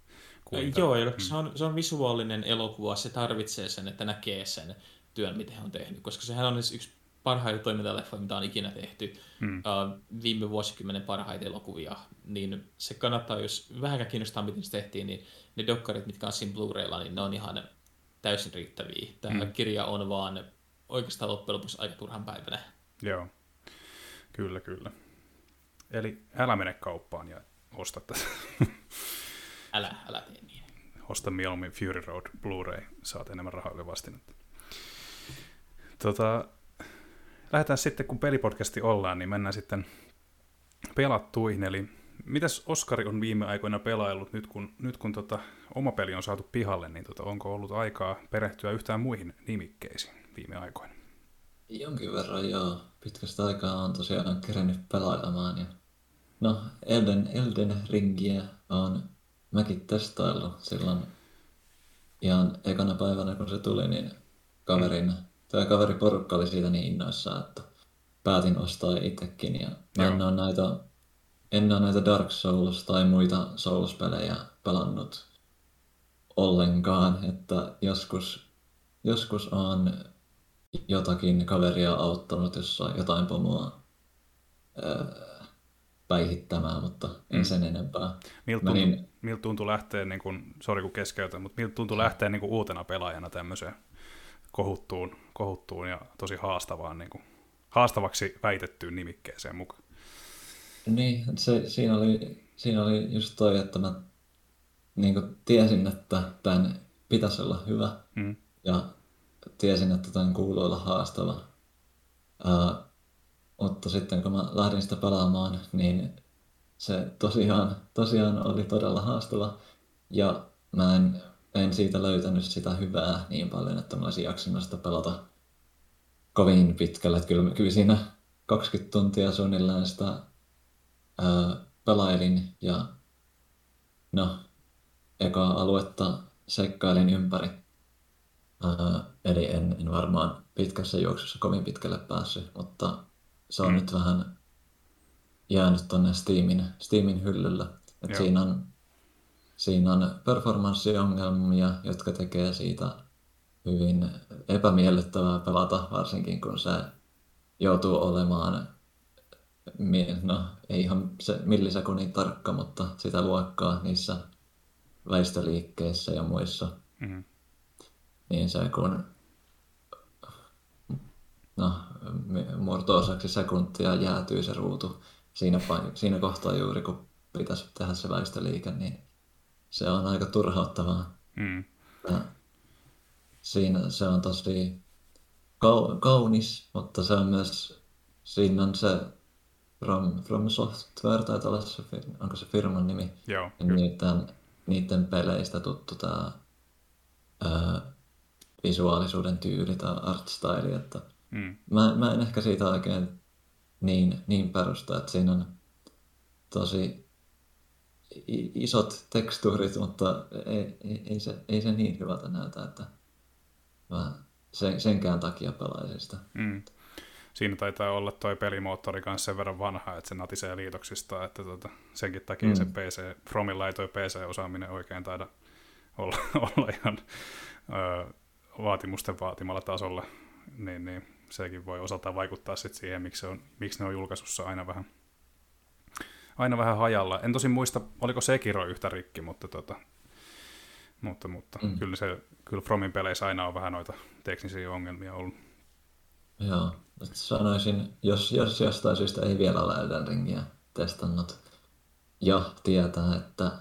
Kuinka. Joo, mm. se, on, se on visuaalinen elokuva, se tarvitsee sen, että näkee sen työn, mitä he on tehnyt, koska sehän on yksi parhaita toimintaleffoja, mitä on ikinä tehty, mm. uh, viime vuosikymmenen parhaita elokuvia, niin se kannattaa, jos vähänkään kiinnostaa, miten se tehtiin, niin ne dokkarit, mitkä on siinä Blu-raylla, niin ne on ihan täysin riittäviä. Tämä mm. kirja on vaan oikeastaan loppujen lopuksi aika turhan päivänä. Joo, kyllä, kyllä. Eli älä mene kauppaan ja osta tätä. <laughs> älä, älä tee niin. Osta mieluummin Fury Road Blu-ray, saat enemmän rahoille vastinetta. Tota, lähdetään sitten, kun pelipodcasti ollaan, niin mennään sitten pelattuihin. Eli mitäs Oskari on viime aikoina pelaillut nyt, kun, nyt kun tota, oma peli on saatu pihalle, niin tota, onko ollut aikaa perehtyä yhtään muihin nimikkeisiin viime aikoina? Jonkin verran joo. Pitkästä aikaa on tosiaan kerännyt pelailemaan. Ja... No, Elden, Elden Ringiä on mäkin testaillut silloin ihan ekana päivänä, kun se tuli, niin kaverin, tämä kaveriporukka oli siitä niin innoissaan, että päätin ostaa itsekin. Ja mä en ole näitä, en ole näitä Dark Souls tai muita Souls-pelejä pelannut ollenkaan, että joskus, joskus on jotakin kaveria auttanut, jossa jotain pomoa päihittämään, mutta en mm. sen enempää. Miltä tuntui, Menin... miltä tuntui lähteä, niin kuin, sorry kun keskeytän, mutta miltä tuntui lähteä niin kuin uutena pelaajana tämmöiseen kohuttuun, kohuttuun ja tosi haastavaan, niin kuin, haastavaksi väitettyyn nimikkeeseen mukaan? Niin, se, siinä, oli, siinä oli just toi, että mä niin kuin tiesin, että tämän pitäisi olla hyvä mm. ja tiesin, että tämän kuuluu olla haastava. Uh, mutta sitten kun mä lähdin sitä pelaamaan, niin se tosiaan, tosiaan oli todella haastava. Ja mä en, en siitä löytänyt sitä hyvää niin paljon, että mä olisin jaksanut sitä pelata kovin pitkälle. Että kyllä, kyllä siinä 20 tuntia suunnilleen sitä ää, pelailin ja no, eka aluetta seikkailin ympäri. Ää, eli en, en varmaan pitkässä juoksussa kovin pitkälle päässyt, mutta se on mm. nyt vähän jäänyt tuonne Steamin, Steamin hyllyllä. Et siinä, on, siinä on performanssiongelmia, jotka tekee siitä hyvin epämiellyttävää pelata, varsinkin kun se joutuu olemaan, no ei ihan se millisekunnin tarkka, mutta sitä luokkaa niissä väistöliikkeissä ja muissa. Mm-hmm. Niin se kun no, murto-osaksi sekuntia jäätyy se ruutu siinä, siinä kohtaa juuri, kun pitäisi tehdä se väistöliike, niin se on aika turhauttavaa. Mm. siinä se on tosi kaunis, mutta se on myös, siinä on se From, From Software, tai olla se, onko se firman nimi, Joo, niiden, niiden peleistä tuttu tämä visuaalisuuden tyyli tai art style, että Mm. Mä, mä en ehkä siitä oikein niin, niin perusta, että siinä on tosi isot tekstuurit, mutta ei, ei, ei, se, ei se niin hyvältä näytä, että mä sen, senkään takia pelaisin sitä. Mm. siinä taitaa olla toi pelimoottori kanssa sen verran vanha, että se natisee liitoksista, että tota, senkin takia mm. se PC, Fromilla ei toi PC-osaaminen oikein taida olla, <laughs> olla ihan ö, vaatimusten vaatimalla tasolla, niin, niin sekin voi osaltaan vaikuttaa sit siihen, miksi, se on, miksi ne on julkaisussa aina vähän, aina vähän hajalla. En tosin muista, oliko Sekiro yhtä rikki, mutta, tota, mutta, mutta mm. kyllä, se, kyllä Fromin peleissä aina on vähän noita teknisiä ongelmia ollut. Joo, sanoisin, jos, jos jostain syystä ei vielä ole Elden Ringiä testannut ja tietää, että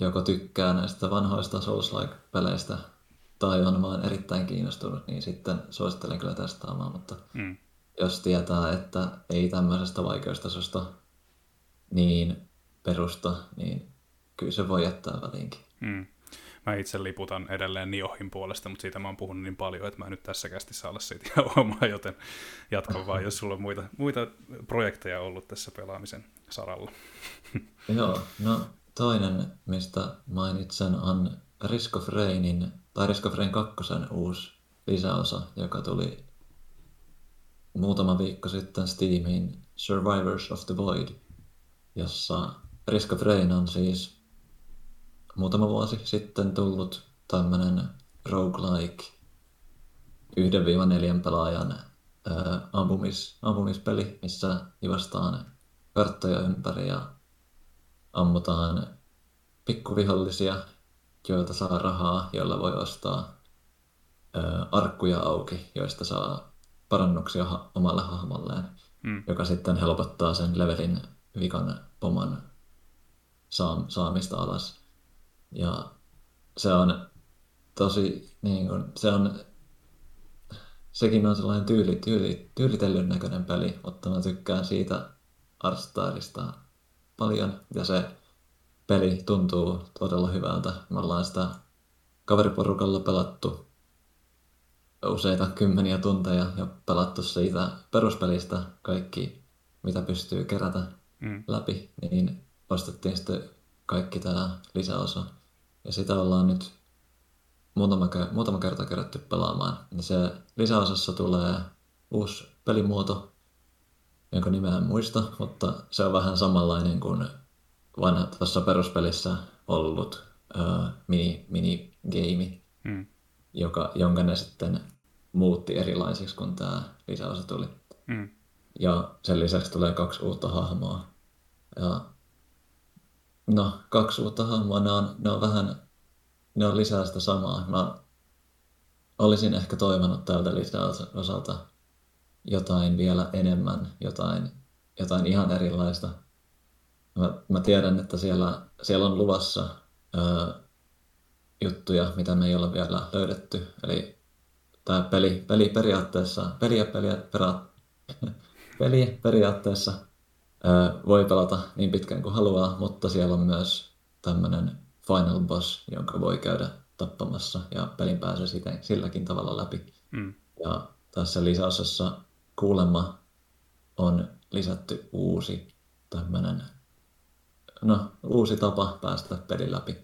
joko tykkää näistä vanhoista Souls-like-peleistä tai on vaan erittäin kiinnostunut, niin sitten suosittelen kyllä testaamaan, mutta mm. jos tietää, että ei tämmöisestä vaikeustasosta niin perusta, niin kyllä se voi jättää väliinkin. Mm. Mä itse liputan edelleen Niohin puolesta, mutta siitä mä oon puhunut niin paljon, että mä nyt tässä kästi saa olla siitä <laughs> ihan omaa, joten jatka vaan, jos sulla on muita, muita projekteja ollut tässä pelaamisen saralla. <laughs> Joo, no toinen, mistä mainitsen, on Risk of Rainin, tai Risk of Rain 2 uusi lisäosa, joka tuli muutama viikko sitten Steamiin Survivors of the Void, jossa Risk of Rain on siis muutama vuosi sitten tullut tämmöinen roguelike 1-4 pelaajan ampumis, ampumispeli, missä juostaan karttoja ympäri ja ammutaan pikkuvihollisia, joilta saa rahaa, joilla voi ostaa ää, arkkuja auki, joista saa parannuksia ha- omalle hahmolleen, mm. joka sitten helpottaa sen levelin vikan poman saamista alas. Ja se on tosi, niin kuin, se on, sekin on sellainen tyyli, tyyli, tyylitellyn näköinen peli, mutta mä tykkään siitä artstylista paljon, ja se peli tuntuu todella hyvältä. Me ollaan sitä kaveriporukalla pelattu useita kymmeniä tunteja ja pelattu siitä peruspelistä kaikki, mitä pystyy kerätä mm. läpi, niin ostettiin sitten kaikki tämä lisäosa. Ja sitä ollaan nyt muutama, muutama kerta kerätty pelaamaan. Ja se lisäosassa tulee uusi pelimuoto, jonka nimeä en muista, mutta se on vähän samanlainen kuin vanha tuossa peruspelissä ollut uh, mini, minigame, hmm. joka, jonka ne sitten muutti erilaisiksi, kun tämä lisäosa tuli. Hmm. Ja sen lisäksi tulee kaksi uutta hahmoa. Ja No, kaksi uutta hahmoa, ne on, ne on vähän, ne on lisää sitä samaa. Mä olisin ehkä toivonut tältä lisäosalta jotain vielä enemmän, jotain, jotain ihan erilaista. Mä, mä tiedän, että siellä, siellä on luvassa ää, juttuja, mitä me ei ole vielä löydetty. Eli tämä peli, peli periaatteessa, peli, peli, pera, <laughs> peli periaatteessa voi pelata niin pitkään kuin haluaa, mutta siellä on myös tämmöinen final boss, jonka voi käydä tappamassa ja pelin pääsee siten, silläkin tavalla läpi. Mm. Ja tässä lisäosassa kuulemma on lisätty uusi tämmöinen, no uusi tapa päästä pelin läpi.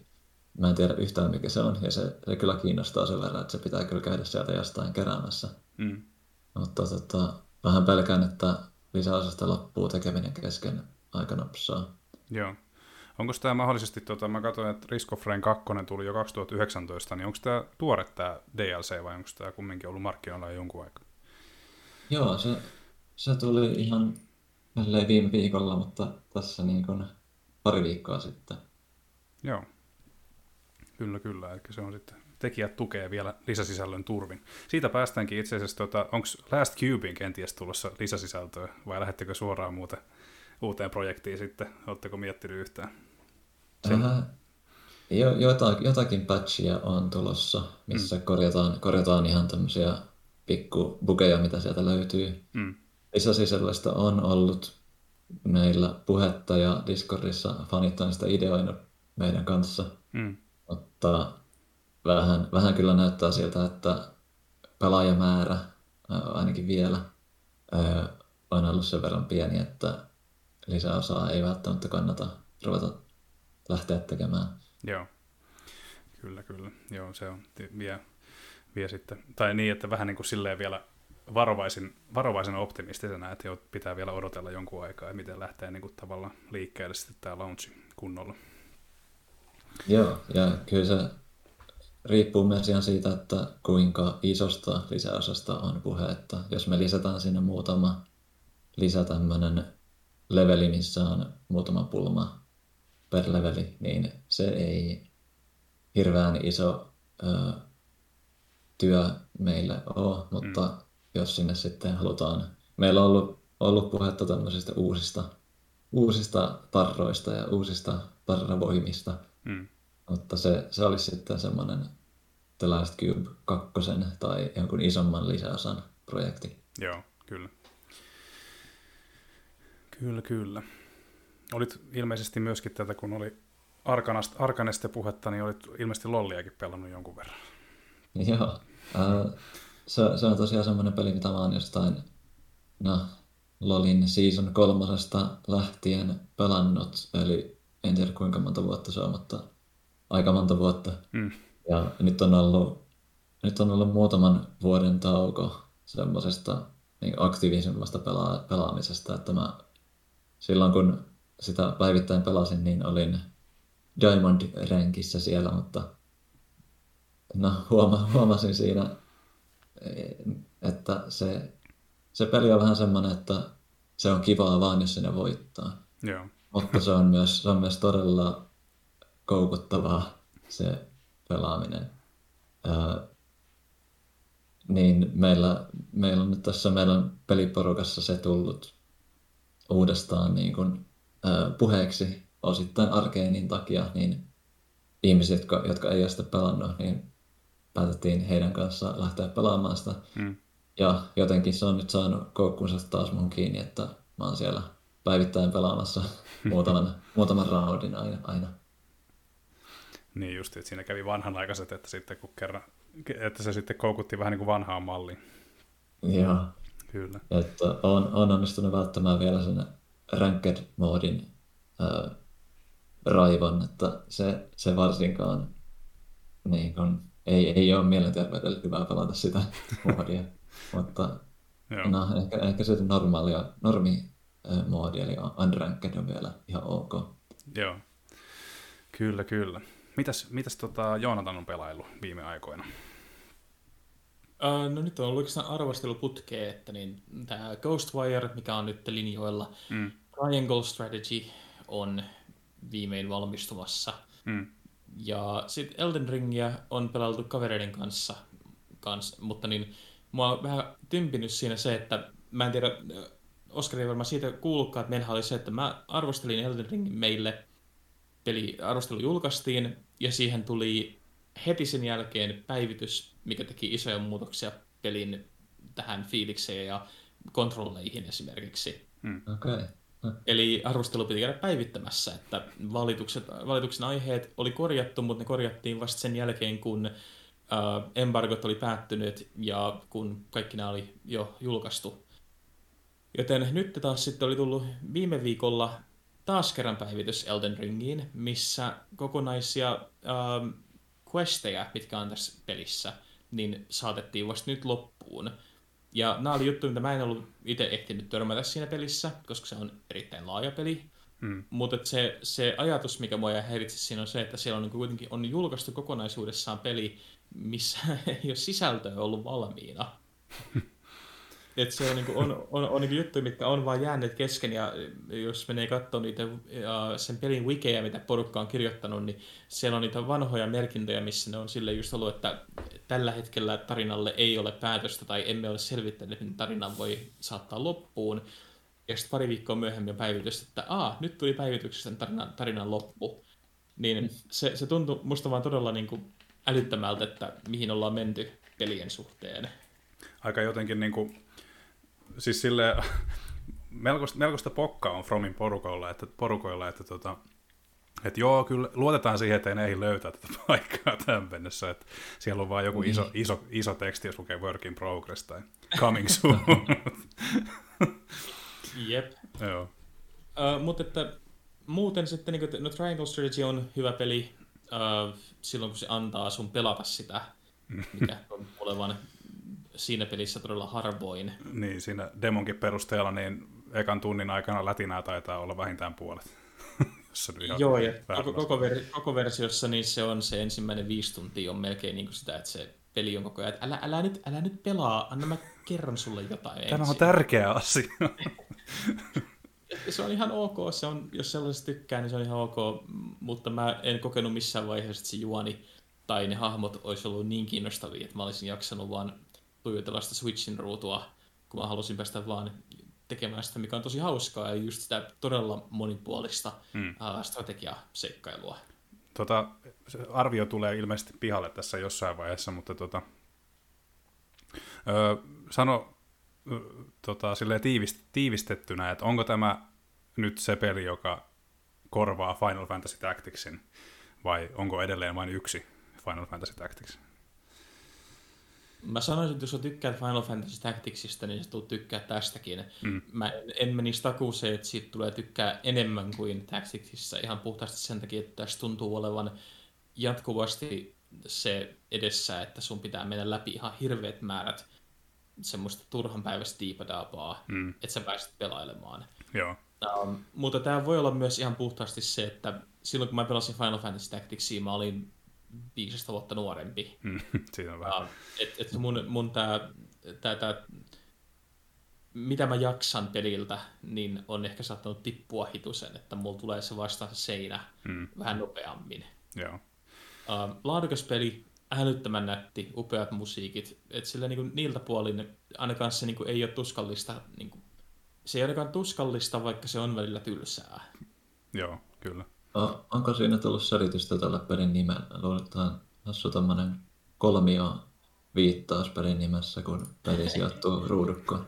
Mä en tiedä yhtään mikä se on ja se, se kyllä kiinnostaa sen verran, että se pitää kyllä käydä sieltä jostain keräämässä. Mm. Mutta tota, vähän pelkään, että lisäosasta loppuu tekeminen kesken aika nopsaa. Joo. Onko tämä mahdollisesti, tota, mä katsoin, että Risk of Rain 2 tuli jo 2019, niin onko tämä tuore tämä DLC vai onko tämä kumminkin ollut markkinoilla jo jonkun aikaa? Joo, se, se tuli ihan viime viikolla, mutta tässä niin kuin pari viikkoa sitten. Joo, kyllä kyllä, eli se on sitten tekijät tukee vielä lisäsisällön turvin. Siitä päästäänkin itse asiassa, tota, onko Last Cubein kenties tulossa lisäsisältöä, vai lähettekö suoraan muuten uuteen projektiin sitten? Oletteko miettinyt yhtään? Sen... Äh, jo, jotakin, jotakin patchia on tulossa, missä mm. korjataan, korjataan ihan tämmöisiä pikku bugeja, mitä sieltä löytyy. Mm. Lisäsisällöstä on ollut meillä puhetta ja Discordissa fanit on sitä ideoinut meidän kanssa. Mm. Mutta vähän, vähän kyllä näyttää siltä, että pelaajamäärä ainakin vielä on ollut sen verran pieni, että lisäosaa ei välttämättä kannata ruveta lähteä tekemään. Joo, kyllä, kyllä. Joo, se on vie, vie sitten, tai niin, että vähän niin kuin silleen vielä varovaisin, varovaisen optimistisena, että jo pitää vielä odotella jonkun aikaa, ja miten lähtee niin kuin, tavallaan liikkeelle sitten tämä launchi kunnolla. Joo, ja kyllä se riippuu myös ihan siitä, että kuinka isosta lisäosasta on puhe. Että jos me lisätään sinne muutama lisä tämmöinen leveli, missä on muutama pulma per leveli, niin se ei hirveän iso ö, työ meille ole, mutta mm. Jos sinne sitten halutaan, meillä on ollut, ollut puhetta tämmöisistä uusista, uusista parroista ja uusista parravoimista, mm. mutta se, se olisi sitten semmoinen The Last Cube 2 tai jonkun isomman lisäosan projekti. Joo, kyllä. Kyllä, kyllä. Olit ilmeisesti myöskin tätä, kun oli Arkanesta puhetta, niin olit ilmeisesti Lolliakin pelannut jonkun verran. Joo. Äh, se, se on tosiaan semmoinen peli, mitä mä oon jostain no, Lolin Season kolmosesta lähtien pelannut. Eli en tiedä kuinka monta vuotta se on, mutta aika monta vuotta. Mm. Ja nyt on ollut, nyt on ollut muutaman vuoden tauko semmoisesta niin aktiivisemmasta pela- pelaamisesta, että mä silloin kun sitä päivittäin pelasin, niin olin Diamond-renkissä siellä, mutta no, huoma, huomasin siinä, että se, se peli on vähän semmoinen, että se on kivaa vaan, jos sinne voittaa. Joo. Mutta se on, myös, se on myös todella koukuttavaa se pelaaminen. Ää, niin meillä, meillä on nyt tässä meidän peliporukassa se tullut uudestaan niin kuin, ää, puheeksi osittain arkeenin takia, niin ihmiset, jotka, jotka ei ole sitä pelannut, niin päätettiin heidän kanssa lähteä pelaamaan sitä. Mm. Ja jotenkin se on nyt saanut koukkunsa taas mun kiinni, että mä oon siellä päivittäin pelaamassa <laughs> muutaman, muutaman roundin aina. aina. Niin just, että siinä kävi vanhanaikaiset, että sitten kun kerran, että se sitten koukutti vähän niin kuin vanhaan malliin. Joo. Kyllä. Että on, on onnistunut välttämään vielä sen ranked-moodin äh, raivon, että se, se varsinkaan niin kun, ei, ei ole mielenterveydelle hyvä pelata sitä <laughs> moodia, mutta no, ehkä, ehkä se normaalia, normi moodi, eli unranked on vielä ihan ok. Joo, kyllä, kyllä. Mitäs, mitäs tota Joonatan on pelailu viime aikoina? Uh, no nyt on ollut oikeastaan arvosteluputkea, että niin, tämä Ghostwire, mikä on nyt linjoilla, mm. Triangle Strategy on viimein valmistumassa. Mm. Ja sitten Elden Ringia on pelattu kavereiden kanssa, kanssa mutta niin, mua on vähän tympinyt siinä se, että mä en tiedä, Oskari ei varmaan siitä kuullutkaan, että meillä oli se, että mä arvostelin Elden Ringin meille, peli arvostelu julkaistiin, ja siihen tuli heti sen jälkeen päivitys, mikä teki isoja muutoksia pelin tähän fiilikseen ja kontrolleihin esimerkiksi. Mm. Okay. Eli arvostelu piti käydä päivittämässä, että valitukset, valituksen aiheet oli korjattu, mutta ne korjattiin vasta sen jälkeen, kun uh, embargot oli päättynyt ja kun kaikki nämä oli jo julkaistu. Joten nyt taas sitten oli tullut viime viikolla taas kerran päivitys Elden Ringiin, missä kokonaisia uh, questeja, mitkä on tässä pelissä, niin saatettiin vasta nyt loppuun. Ja nämä oli juttu, mitä mä en ollut itse ehtinyt törmätä siinä pelissä, koska se on erittäin laaja peli. Hmm. Mutta se, se ajatus, mikä mua häiritsi siinä on se, että siellä on niin kuitenkin on julkaistu kokonaisuudessaan peli, missä <laughs> ei ole sisältöä ollut valmiina. <laughs> että se on, niin kuin, on, on, on niin juttuja, mitkä on vaan jääneet kesken, ja jos menee katsoa niitä ja sen pelin wikejä, mitä porukka on kirjoittanut, niin siellä on niitä vanhoja merkintöjä, missä ne on sille just ollut, että tällä hetkellä tarinalle ei ole päätöstä, tai emme ole selvittäneet, että tarinan voi saattaa loppuun. Ja sitten pari viikkoa myöhemmin päivitys, että Aa, nyt tuli päivityksestä tarinan, tarinan loppu. Niin se, se tuntui musta vaan todella niin kuin älyttömältä, että mihin ollaan menty pelien suhteen. Aika jotenkin niin kuin siis sille <laughs> melkoista, melkoista pokkaa on Fromin porukoilla, että, porukoilla, että tota, että joo, kyllä luotetaan siihen, että ei ne löytää tätä <laughs> paikkaa tämän mennessä. Että siellä on vaan joku iso, niin. iso, iso teksti, jos lukee work in progress tai coming soon. <laughs> Jep. Joo. Uh, mutta että muuten sitten, niin kuin, no Triangle Strategy on hyvä peli uh, silloin, kun se antaa sun pelata sitä, mikä on olevan siinä pelissä todella harvoin. Niin, siinä demonkin perusteella niin ekan tunnin aikana lätinää taitaa olla vähintään puolet. <laughs> Joo, ja koko, koko, ver, koko, versiossa niin se on se ensimmäinen viisi tuntia on melkein niin kuin sitä, että se peli on koko ajan, että älä, älä, nyt, älä nyt pelaa, anna mä kerron sulle jotain Tämä ensin. on tärkeä asia. se on ihan ok, se on, jos sellaisesta tykkää, niin se on ihan ok, mutta mä en kokenut missään vaiheessa, että se juoni tai ne hahmot olisi ollut niin kiinnostavia, että mä olisin jaksanut vaan tuijotella sitä Switchin ruutua, kun mä halusin päästä vaan tekemään sitä, mikä on tosi hauskaa ja just sitä todella monipuolista hmm. uh, strategiaseikkailua. Tota, arvio tulee ilmeisesti pihalle tässä jossain vaiheessa, mutta tota, ö, sano ö, tota, tiivist, tiivistettynä, että onko tämä nyt se peli, joka korvaa Final Fantasy Tacticsin, vai onko edelleen vain yksi Final Fantasy Tactics? Mä sanoisin, että jos sä tykkäät Final Fantasy Tacticsista, niin sä tulet tykkää tästäkin. Mm. Mä en menisi takuuseen, että siitä tulee tykkää enemmän kuin Tacticsissa ihan puhtaasti sen takia, että tässä tuntuu olevan jatkuvasti se edessä, että sun pitää mennä läpi ihan hirveät määrät semmoista turhan päivästä diipadaapaa, mm. että sä pääset pelailemaan. Joo. Um, mutta tämä voi olla myös ihan puhtaasti se, että silloin kun mä pelasin Final Fantasy Tacticsia, mä olin 15 vuotta nuorempi. Mm, <laughs> siinä on vähän. Uh, et, et mun, mun tää, tää, tää, mitä mä jaksan peliltä, niin on ehkä saattanut tippua hitusen, että mulla tulee se vastaan se seinä mm. vähän nopeammin. Joo. Uh, laadukas peli, älyttömän nätti, upeat musiikit, että sillä niinku, niiltä puolin ainakaan se niinku, ei ole tuskallista, niinku, se ei ainakaan tuskallista, vaikka se on välillä tylsää. Joo, kyllä. Onko siinä tullut selitystä tällä pelin nimellä? Luuletaan hassu tämmöinen kolmio viittaus pelin nimessä, kun peli sijoittuu ruudukkoon.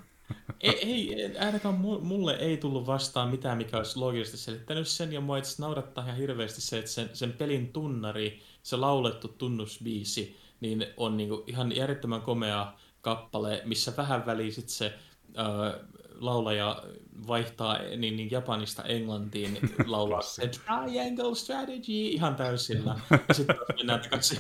ei, ei, ainakaan mulle ei tullut vastaan mitään, mikä olisi loogisesti selittänyt sen, ja mua itse naurattaa ihan hirveästi se, että sen, sen pelin tunnari, se laulettu tunnusbiisi, niin on niinku ihan järjettömän komea kappale, missä vähän väliin sit se laulaja vaihtaa niin, niin Japanista Englantiin <laughs> laulaa se Triangle Strategy ihan täysillä. Ja sitten mennään takaisin.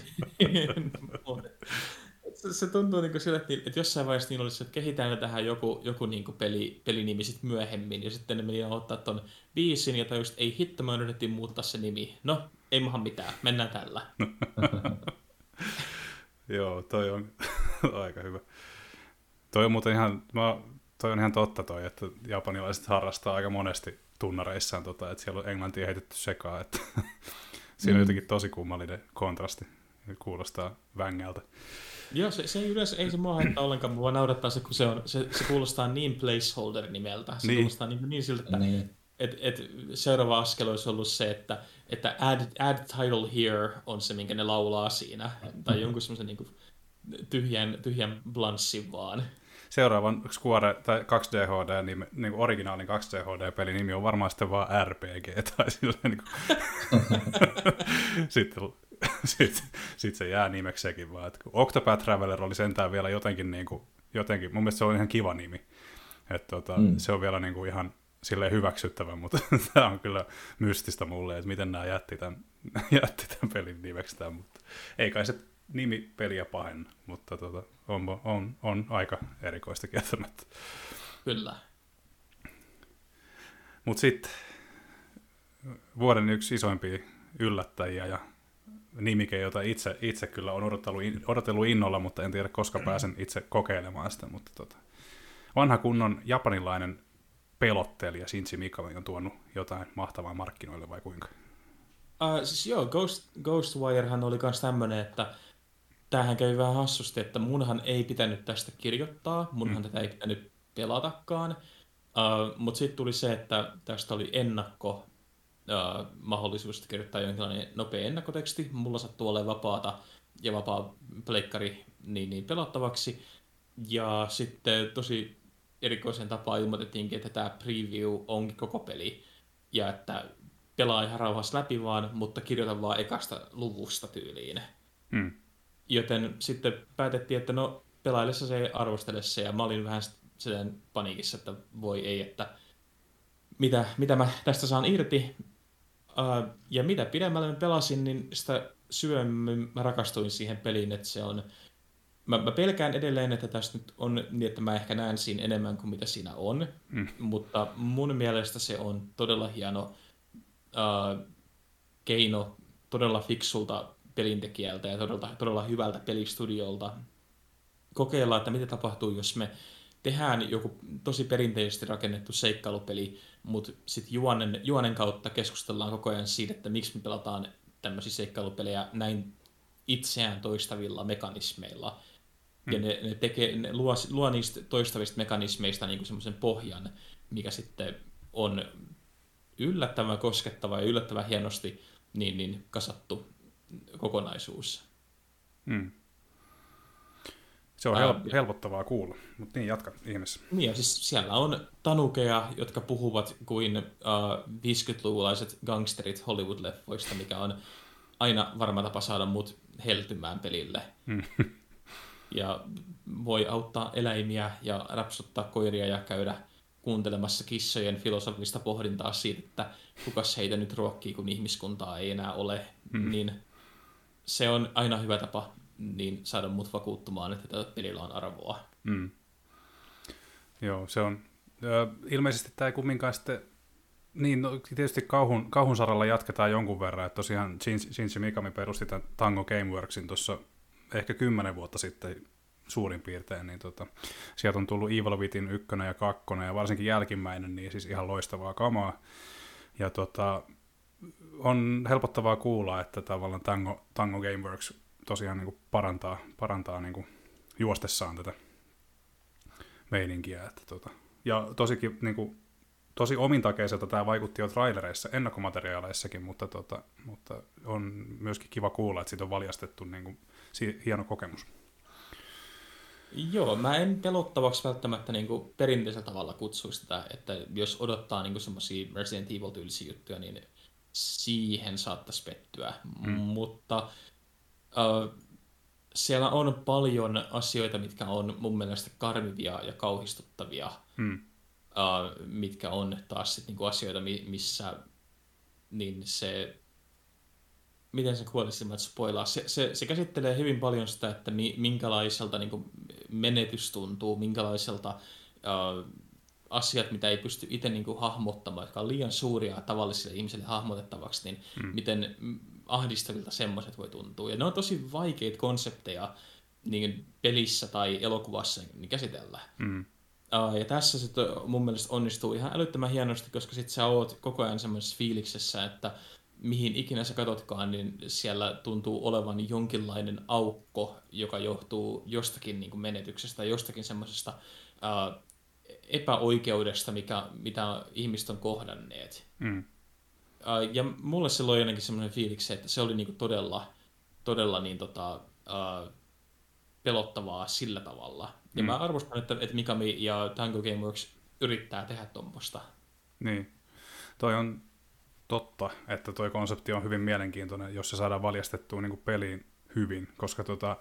se, se tuntuu niin sille, että, että jossain vaiheessa niin olisi, että kehitään tähän joku, joku niin kuin peli, pelinimi sit myöhemmin, ja sitten ne meni ottaa ton biisin, ja just ei hitto, me yritettiin muuttaa se nimi. No, ei maha mitään, mennään tällä. <laughs> Joo, toi on <laughs> aika hyvä. Toi on muuten ihan, mä toi on ihan totta toi, että japanilaiset harrastaa aika monesti tunnareissaan, tota, että siellä on englantia heitetty sekaan, että <laughs> siinä mm. on jotenkin tosi kummallinen kontrasti, kuulostaa vängältä. Joo, se, se ei yleensä, ei se mua haittaa ollenkaan, mua naurattaa se, kun se, on, se, se kuulostaa niin placeholder nimeltä, se niin. kuulostaa niin, niin siltä, että niin. et, et seuraava askel olisi ollut se, että, että add, add title here on se, minkä ne laulaa siinä, tai jonkun semmoisen niin tyhjän, tyhjän blanssin vaan seuraavan Square tai 2D HD, niin, niin kuin originaalin 2D HD-pelin nimi on varmaan sitten vaan RPG, <laughs> tai silleen niin kuin... <laughs> sitten, sitten, sitten se jää nimeksi sekin vaan. Että Octopath Traveler oli sentään vielä jotenkin, niin kuin, jotenkin mun mielestä se on ihan kiva nimi. Että tota, mm. se on vielä niin kuin ihan silleen hyväksyttävä, <laughs> mutta tämä on kyllä mystistä mulle, että miten nämä jätti tämän, jätti tämän pelin nimeksi tämän, mutta ei kai se nimi peliä pahenna, mutta tota, on, on, on aika erikoista kieltämättä. Kyllä. Mutta sitten vuoden yksi isoimpia yllättäjiä ja nimike, jota itse, itse kyllä on odotellut, odotellut innolla, mutta en tiedä koska pääsen itse kokeilemaan sitä, mutta tota, vanha kunnon japanilainen pelottelija Shinji Mikami on tuonut jotain mahtavaa markkinoille vai kuinka? Uh, siis joo, Ghost, Ghostwirehan oli myös tämmöinen, että tämähän kävi vähän hassusti, että munhan ei pitänyt tästä kirjoittaa, munhan mm. tätä ei pitänyt pelatakaan, uh, mutta sitten tuli se, että tästä oli ennakko uh, mahdollisuus kirjoittaa jonkinlainen nopea ennakkoteksti. Mulla sattuu olemaan vapaata ja vapaa pleikkari niin, niin pelattavaksi. Ja sitten tosi erikoisen tapaan ilmoitettiinkin, että tämä preview onkin koko peli. Ja että pelaa ihan rauhassa läpi vaan, mutta kirjoita vaan ekasta luvusta tyyliin. Hmm. Joten sitten päätettiin, että no pelaillessa se ei arvostele se, ja mä olin vähän sen paniikissa, että voi ei, että mitä, mitä mä tästä saan irti. Uh, ja mitä pidemmälle mä pelasin, niin sitä syvemmin mä rakastuin siihen peliin, että se on mä, mä pelkään edelleen, että tässä nyt on niin, että mä ehkä näen siinä enemmän kuin mitä siinä on, mm. mutta mun mielestä se on todella hieno äh, keino todella fiksulta pelintekijältä ja todella, todella hyvältä pelistudiolta kokeilla, että mitä tapahtuu, jos me tehdään joku tosi perinteisesti rakennettu seikkailupeli, mutta sitten juonen, juonen kautta keskustellaan koko ajan siitä, että miksi me pelataan tämmöisiä seikkailupelejä näin itseään toistavilla mekanismeilla. Hmm. Ja ne, ne, tekee, ne luo, luo niistä toistavista mekanismeista niin semmoisen pohjan, mikä sitten on yllättävän koskettava ja yllättävän hienosti niin, niin kasattu kokonaisuus. Hmm. Se on hel- helpottavaa kuulla, mutta niin jatka ihmeessä. Niin, ja siis siellä on tanukeja, jotka puhuvat kuin uh, 50-luvulaiset gangsterit Hollywood-leffoista, mikä on aina varma tapa saada mut heltymään pelille. Mm. <laughs> ja voi auttaa eläimiä ja rapsuttaa koiria ja käydä kuuntelemassa kissojen filosofista pohdintaa siitä, että kukas heitä nyt ruokkii, kun ihmiskuntaa ei enää ole, mm. niin se on aina hyvä tapa niin saada mut vakuuttumaan, että tällä pelillä on arvoa. Mm. Joo, se on. Ilmeisesti tämä ei kumminkaan sitten niin, no, tietysti kauhun, kauhun saralla jatketaan jonkun verran, että tosiaan Shinji Mikami perusti tämän Tango Gameworksin tuossa ehkä kymmenen vuotta sitten suurin piirtein, niin tota, sieltä on tullut Evil Within ykkönen ja kakkonen, ja varsinkin jälkimmäinen, niin siis ihan loistavaa kamaa. Ja tota, on helpottavaa kuulla, että tavallaan Tango, Tango Gameworks tosiaan niin kuin parantaa, parantaa niin kuin juostessaan tätä meininkiä. Että tota, ja tosikin niin kuin, tosi omintakeiselta tämä vaikutti jo trailereissa, ennakkomateriaaleissakin, mutta, tota, mutta on myöskin kiva kuulla, että siitä on valjastettu niin kuin, hieno kokemus. Joo, mä en pelottavaksi välttämättä niin kuin perinteisellä tavalla kutsuisi sitä, että jos odottaa niin semmoisia Resident Evil-tyylisiä juttuja, niin siihen saattaisi pettyä. Mm. Mutta äh, siellä on paljon asioita, mitkä on mun mielestä karmivia ja kauhistuttavia. Mm uh, mitkä on taas sit niinku asioita, missä niin se, miten se kuolisi että spoilaa, se, se, se, käsittelee hyvin paljon sitä, että mi, minkälaiselta niin menetys tuntuu, minkälaiselta uh, asiat, mitä ei pysty itse niin kuin hahmottamaan, jotka on liian suuria tavallisille ihmisille hahmotettavaksi, niin mm. miten ahdistavilta semmoiset voi tuntua. Ja ne on tosi vaikeita konsepteja niin pelissä tai elokuvassa niin käsitellä. Mm. Ja tässä se mun mielestä onnistuu ihan älyttömän hienosti, koska sit sä oot koko ajan semmoisessa fiiliksessä, että mihin ikinä sä katsotkaan, niin siellä tuntuu olevan jonkinlainen aukko, joka johtuu jostakin niin kuin menetyksestä, jostakin semmoisesta uh, epäoikeudesta, mikä, mitä ihmiset on kohdanneet. Mm. Uh, ja mulle se loi ainakin semmoinen fiiliksi, että se oli niin kuin todella, todella niin tota, uh, pelottavaa sillä tavalla. Ja mm. mä arvostan, että, että Mikami ja Tango Gameworks yrittää tehdä tuommoista. Niin. Toi on totta, että toi konsepti on hyvin mielenkiintoinen, jos se saadaan valjastettua niin peliin hyvin, koska tota,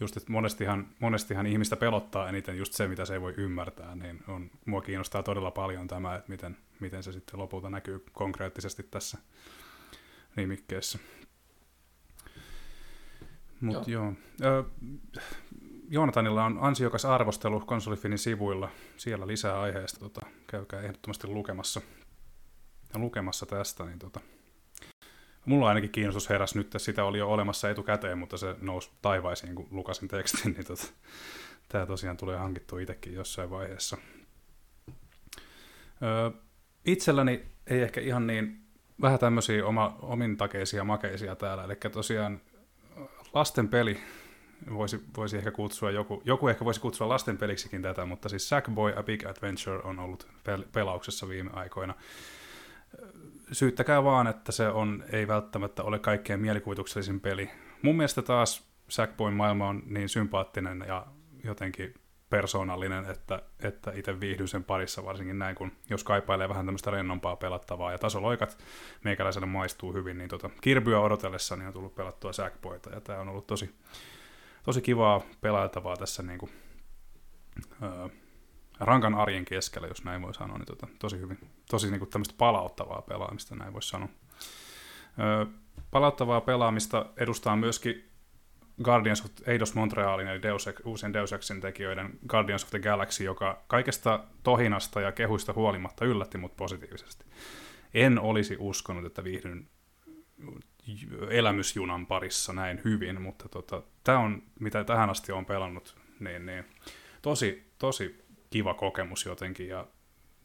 just, että monestihan, monestihan ihmistä pelottaa eniten just se, mitä se ei voi ymmärtää, niin on, mua kiinnostaa todella paljon tämä, että miten, miten se sitten lopulta näkyy konkreettisesti tässä nimikkeessä. Mutta joo. joo. Joonatanilla on ansiokas arvostelu konsolifinin sivuilla. Siellä lisää aiheesta. Tota, käykää ehdottomasti lukemassa, ja lukemassa tästä. Niin tota. Mulla ainakin kiinnostus heräs nyt, että sitä oli jo olemassa etukäteen, mutta se nousi taivaisiin, kun lukasin tekstin. <laughs> Niin tota, tämä tosiaan tulee hankittua itsekin jossain vaiheessa. Öö, itselläni ei ehkä ihan niin vähän tämmöisiä oma, omintakeisia makeisia täällä, eli tosiaan lasten peli voisi, voisi ehkä kutsua, joku, joku ehkä voisi kutsua lasten peliksikin tätä, mutta siis Sackboy A Big Adventure on ollut pel- pelauksessa viime aikoina. Syyttäkää vaan, että se on, ei välttämättä ole kaikkein mielikuvituksellisin peli. Mun mielestä taas Sackboyn maailma on niin sympaattinen ja jotenkin persoonallinen, että, että itse viihdyn sen parissa varsinkin näin, kun jos kaipailee vähän tämmöistä rennompaa pelattavaa ja tasoloikat meikäläiselle maistuu hyvin, niin tota, kirbyä odotellessa on tullut pelattua Sackboyta ja tämä on ollut tosi, tosi kivaa pelailtavaa tässä niin kuin, öö, rankan arjen keskellä, jos näin voi sanoa, niin tota, tosi hyvin, tosi niin kuin tämmöistä palauttavaa pelaamista, näin voisi sanoa. Öö, palauttavaa pelaamista edustaa myöskin Guardians of Eidos Montrealin eli Deus, uusien Deus Exin tekijöiden Guardians of the Galaxy, joka kaikesta tohinasta ja kehuista huolimatta yllätti mut positiivisesti. En olisi uskonut, että viihdyn elämysjunan parissa näin hyvin, mutta tota, tämä on, mitä tähän asti on pelannut, niin, niin tosi, tosi kiva kokemus jotenkin, ja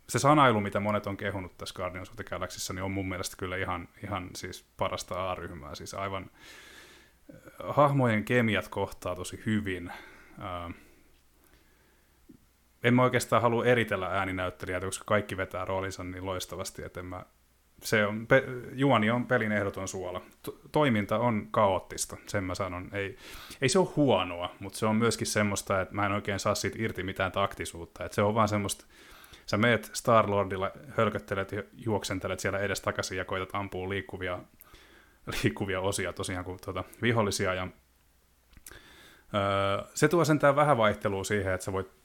se sanailu, mitä monet on kehunut tässä Guardians of the Galaxyssa, niin on mun mielestä kyllä ihan, ihan siis parasta A-ryhmää, siis aivan äh, hahmojen kemiat kohtaa tosi hyvin. Äh, en mä oikeastaan halua eritellä ääninäyttelijät, koska kaikki vetää roolinsa niin loistavasti, että en mä se on, pe, juoni on pelin ehdoton suola. To, toiminta on kaoottista, sen mä sanon. Ei, ei se ole huonoa, mutta se on myöskin semmoista, että mä en oikein saa siitä irti mitään taktisuutta. Että se on vaan semmoista, sä meet Star-Lordilla, hölköttelet ja juoksentelet siellä edes takaisin ja koitat ampua liikkuvia, liikkuvia osia tosiaan kuin tuota, vihollisia. Ja, öö, se tuo sentään vähän vaihtelua siihen, että sä voit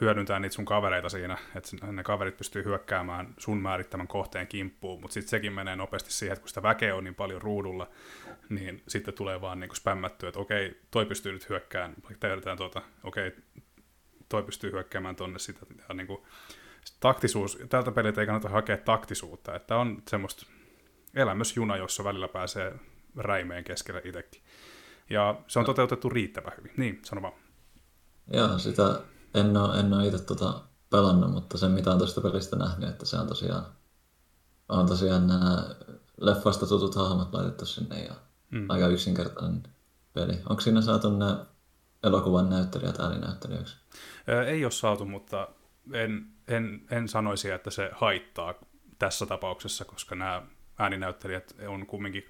hyödyntää niitä sun kavereita siinä, että ne kaverit pystyy hyökkäämään sun määrittämän kohteen kimppuun, mutta sitten sekin menee nopeasti siihen, että kun sitä väkeä on niin paljon ruudulla, niin sitten tulee vaan niin spämmättyä, että okei, toi pystyy nyt hyökkään, tehdään tuota, okei, toi pystyy hyökkäämään tonne sitä, ja niin kuin, taktisuus, tältä peliltä ei kannata hakea taktisuutta, että on semmoista elämysjuna, jossa välillä pääsee räimeen keskelle itsekin. Ja se on toteutettu riittävän hyvin. Niin, sano vaan. Joo, sitä en ole, en ole itse tuota pelannut, mutta se mitä on tuosta pelistä nähnyt, että se on tosiaan, on tosiaan nämä leffasta tutut hahmot laitettu sinne ja mm. aika yksinkertainen peli. Onko siinä saatu nämä elokuvan näyttelijät ääninäyttelijöiksi? Ei ole saatu, mutta en, en, en sanoisi, että se haittaa tässä tapauksessa, koska nämä ääninäyttelijät on kumminkin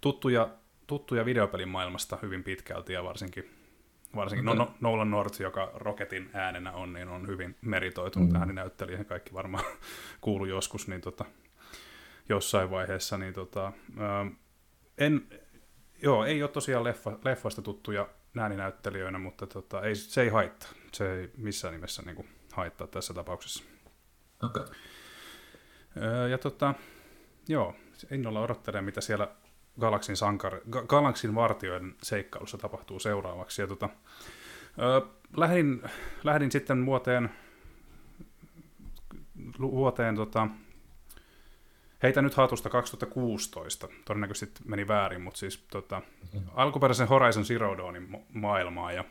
tuttuja, tuttuja videopelin maailmasta hyvin pitkälti ja varsinkin varsinkin okay. no, Nolan North, joka Rocketin äänenä on, niin on hyvin meritoitunut mm. ääninäyttelijä, kaikki varmaan <laughs> kuulu joskus, niin tota, jossain vaiheessa, niin tota, ää, en, joo, ei ole tosiaan leffa, leffasta tuttuja ääninäyttelijöinä, mutta tota, ei, se ei haittaa, se ei missään nimessä niin kuin, haittaa tässä tapauksessa. Okay. ja tota, joo, innolla odottelen, mitä siellä Galaksin, sankar, Galaksin vartioiden seikkailussa tapahtuu seuraavaksi. Ja tota, ö, lähdin, lähdin sitten vuoteen, vuoteen tota, heitä nyt hatusta 2016, todennäköisesti meni väärin, mutta siis tota, mm-hmm. alkuperäisen Horizon Zero Dawnin maailmaa, ja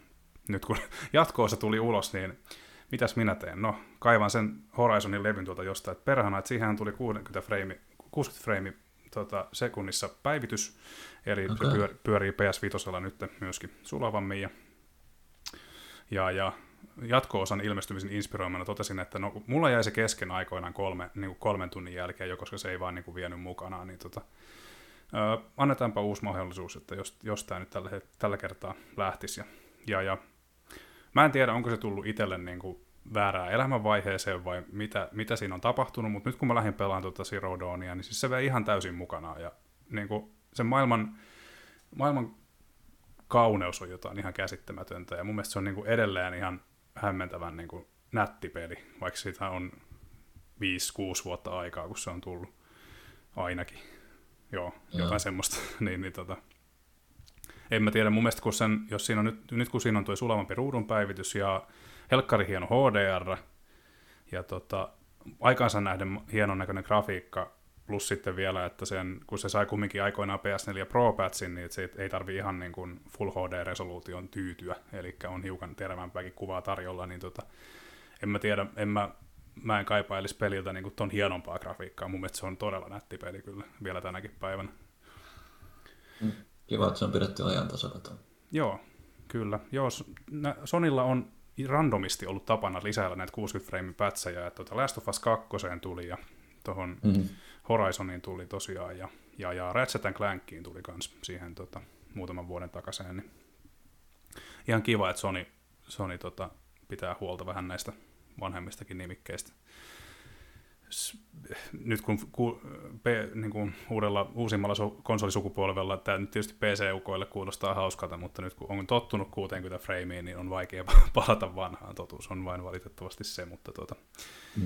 nyt kun <laughs> jatkoosa tuli ulos, niin mitäs minä teen? No, kaivan sen Horizonin levyn tuolta jostain, että perhana, että siihen tuli 60 frame, 60 frame tota, sekunnissa päivitys, eli okay. se pyör, pyörii PS5 nyt myöskin sulavammin, ja, ja, ja jatko-osan ilmestymisen inspiroimana totesin, että no, mulla jäi se kesken aikoinaan kolme, niin kuin kolmen tunnin jälkeen jo, koska se ei vaan niin kuin vienyt mukanaan, niin tota, ö, annetaanpa uusi mahdollisuus, että jos, jos tämä nyt tällä, tällä kertaa lähtisi. Ja, ja, ja mä en tiedä, onko se tullut itselle niin kuin väärään elämänvaiheeseen vai mitä, mitä siinä on tapahtunut, mutta nyt kun mä lähdin pelaamaan tuota Zero Dawnia, niin siis se vei ihan täysin mukana ja niin kuin sen maailman, maailman kauneus on jotain ihan käsittämätöntä ja mun mielestä se on niin kuin edelleen ihan hämmentävän niin kuin nätti peli, vaikka siitä on 5-6 vuotta aikaa, kun se on tullut ainakin. Joo, Joo. jotain semmoista. <laughs> niin, niin tota, en mä tiedä, mun mielestä kun sen, jos siinä on nyt, nyt kun siinä on tuo sulavampi ruudun päivitys ja helkkari hieno HDR ja tota, aikaansa nähden hienon näköinen grafiikka, plus sitten vielä, että sen, kun se sai kumminkin aikoinaan PS4 Pro-patchin, niin se ei tarvi ihan niin kuin Full HD-resoluution tyytyä, eli on hiukan terävämpääkin kuvaa tarjolla, niin tota, en mä tiedä, en mä, mä en kaipailisi peliltä niin kuin ton hienompaa grafiikkaa. Mun mielestä se on todella nätti peli kyllä vielä tänäkin päivänä. Kiva, että se on pidetty ajan tasalla. Joo, kyllä. Joo, Sonilla on randomisti ollut tapana lisäillä näitä 60 frame pätsejä, että tuota Last of Us 2 tuli ja tuohon mm. Horizoniin tuli tosiaan ja, ja, ja Ratchet Clankiin tuli myös siihen tota, muutaman vuoden takaisin. Niin ihan kiva, että Sony, Sony tota, pitää huolta vähän näistä vanhemmistakin nimikkeistä nyt kun ku, pe, niin kuin uudella, uusimmalla su, konsolisukupolvella, tämä nyt tietysti PC-ukoille kuulostaa hauskalta, mutta nyt kun on tottunut 60 frameen, niin on vaikea <laughs> palata vanhaan. Totuus on vain valitettavasti se, mutta tuota,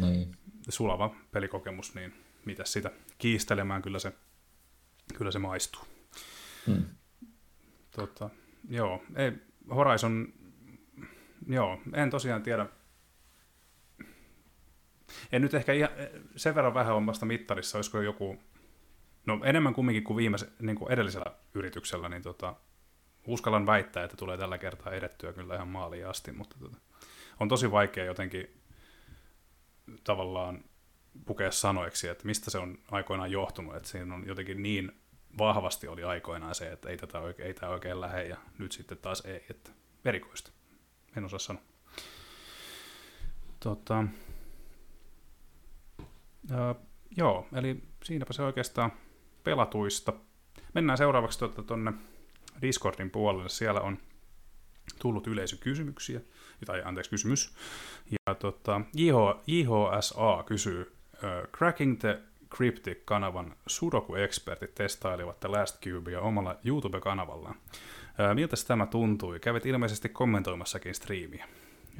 niin. sulava pelikokemus, niin mitä sitä kiistelemään, kyllä se, kyllä se maistuu. Hmm. Tota, joo, ei, Horizon, joo, en tosiaan tiedä. En nyt ehkä ihan, sen verran vähän omasta mittarissa, olisiko joku, no enemmän kumminkin kuin, viime, niin kuin edellisellä yrityksellä, niin tota, uskallan väittää, että tulee tällä kertaa edettyä kyllä ihan maaliin asti, mutta tota, on tosi vaikea jotenkin tavallaan pukea sanoiksi, että mistä se on aikoinaan johtunut, että siinä on jotenkin niin vahvasti oli aikoinaan se, että ei, tätä oikein, ei tämä oikein lähde ja nyt sitten taas ei, että erikoista. En osaa sanoa. Tota, ää, joo, eli siinäpä se oikeastaan pelatuista. Mennään seuraavaksi tuonne tuota, Discordin puolelle. Siellä on tullut yleisökysymyksiä, tai anteeksi kysymys. Ja tota, JH, JHSA kysyy, uh, Cracking the Cryptic-kanavan Sudoku-ekspertit testailivat The Last Cubea omalla YouTube-kanavallaan. Uh, miltä tämä tuntui? Kävit ilmeisesti kommentoimassakin striimiä.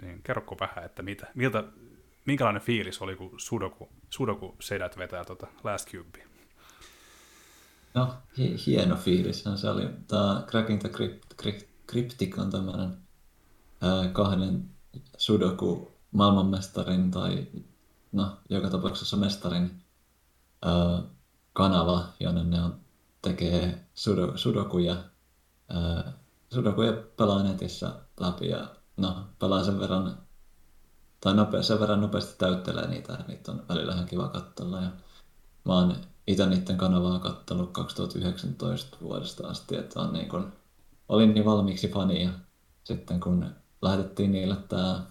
Niin kerroko vähän, että mitä, miltä, minkälainen fiilis oli, kun Sudoku, Sudoku-sedät vetää tuota Last Cubea? No, hi- hieno fiilis se oli. Tämä Cracking the Crypt, Cryptic on tämmöinen kahden sudoku maailmanmestarin tai no, joka tapauksessa mestarin ää, kanava, jonne ne on, tekee sudo, sudokuja, ää, sudokuja pelaa netissä läpi ja no, pelaa sen verran tai nope, sen verran nopeasti täyttelee niitä, ja niitä on välillä ihan kiva katsella. Ja mä oon itse niiden kanavaa kattonut 2019 vuodesta asti, että on niin kun, olin niin valmiiksi fani ja sitten kun lähetettiin niille tämä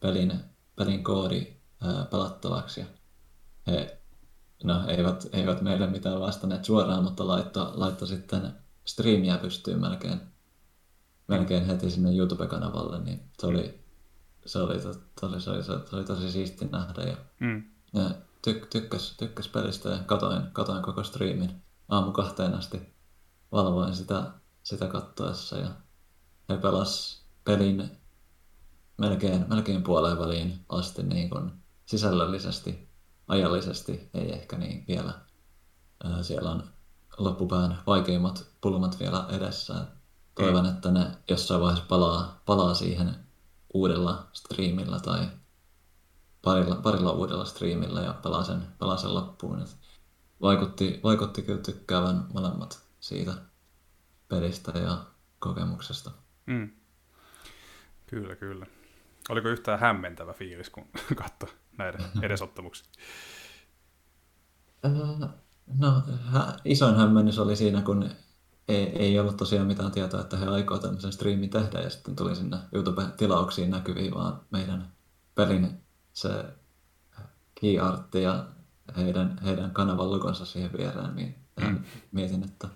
pelin, pelin koodi ää, pelattavaksi ja he no, eivät, eivät meille mitään vastanneet suoraan, mutta laitto, laitto sitten striimiä pystyyn melkein, melkein heti sinne YouTube-kanavalle, niin se oli, se oli, se oli, se oli, se oli, se oli tosi siisti nähdä ja, mm. ja tyk, tykkäs, tykkäs pelistä ja katoin, katoin koko striimin aamu kahteen asti. Valvoin sitä, sitä kattoessa ja he pelas pelin melkein, melkein puoleen väliin asti niin kuin sisällöllisesti, ajallisesti, ei ehkä niin vielä. Siellä on loppupään vaikeimmat pulmat vielä edessä. Toivon, että ne jossain vaiheessa palaa, palaa siihen uudella striimillä tai parilla, parilla uudella striimillä ja pelaa sen, pelaa sen loppuun. Et vaikutti, vaikutti kyllä tykkäävän molemmat siitä pelistä ja kokemuksesta. Mm. Kyllä, kyllä. Oliko yhtään hämmentävä fiilis, kun <laughs> katsoi näiden edesottamuksia? <laughs> No, isoin hämmennys oli siinä, kun ei, ei ollut tosiaan mitään tietoa, että he aikoo tämmöisen striimin tehdä, ja sitten tuli sinne YouTube-tilauksiin näkyviin vaan meidän pelin se key ja heidän, heidän kanavan logonsa siihen viereen, niin mm. mietin, että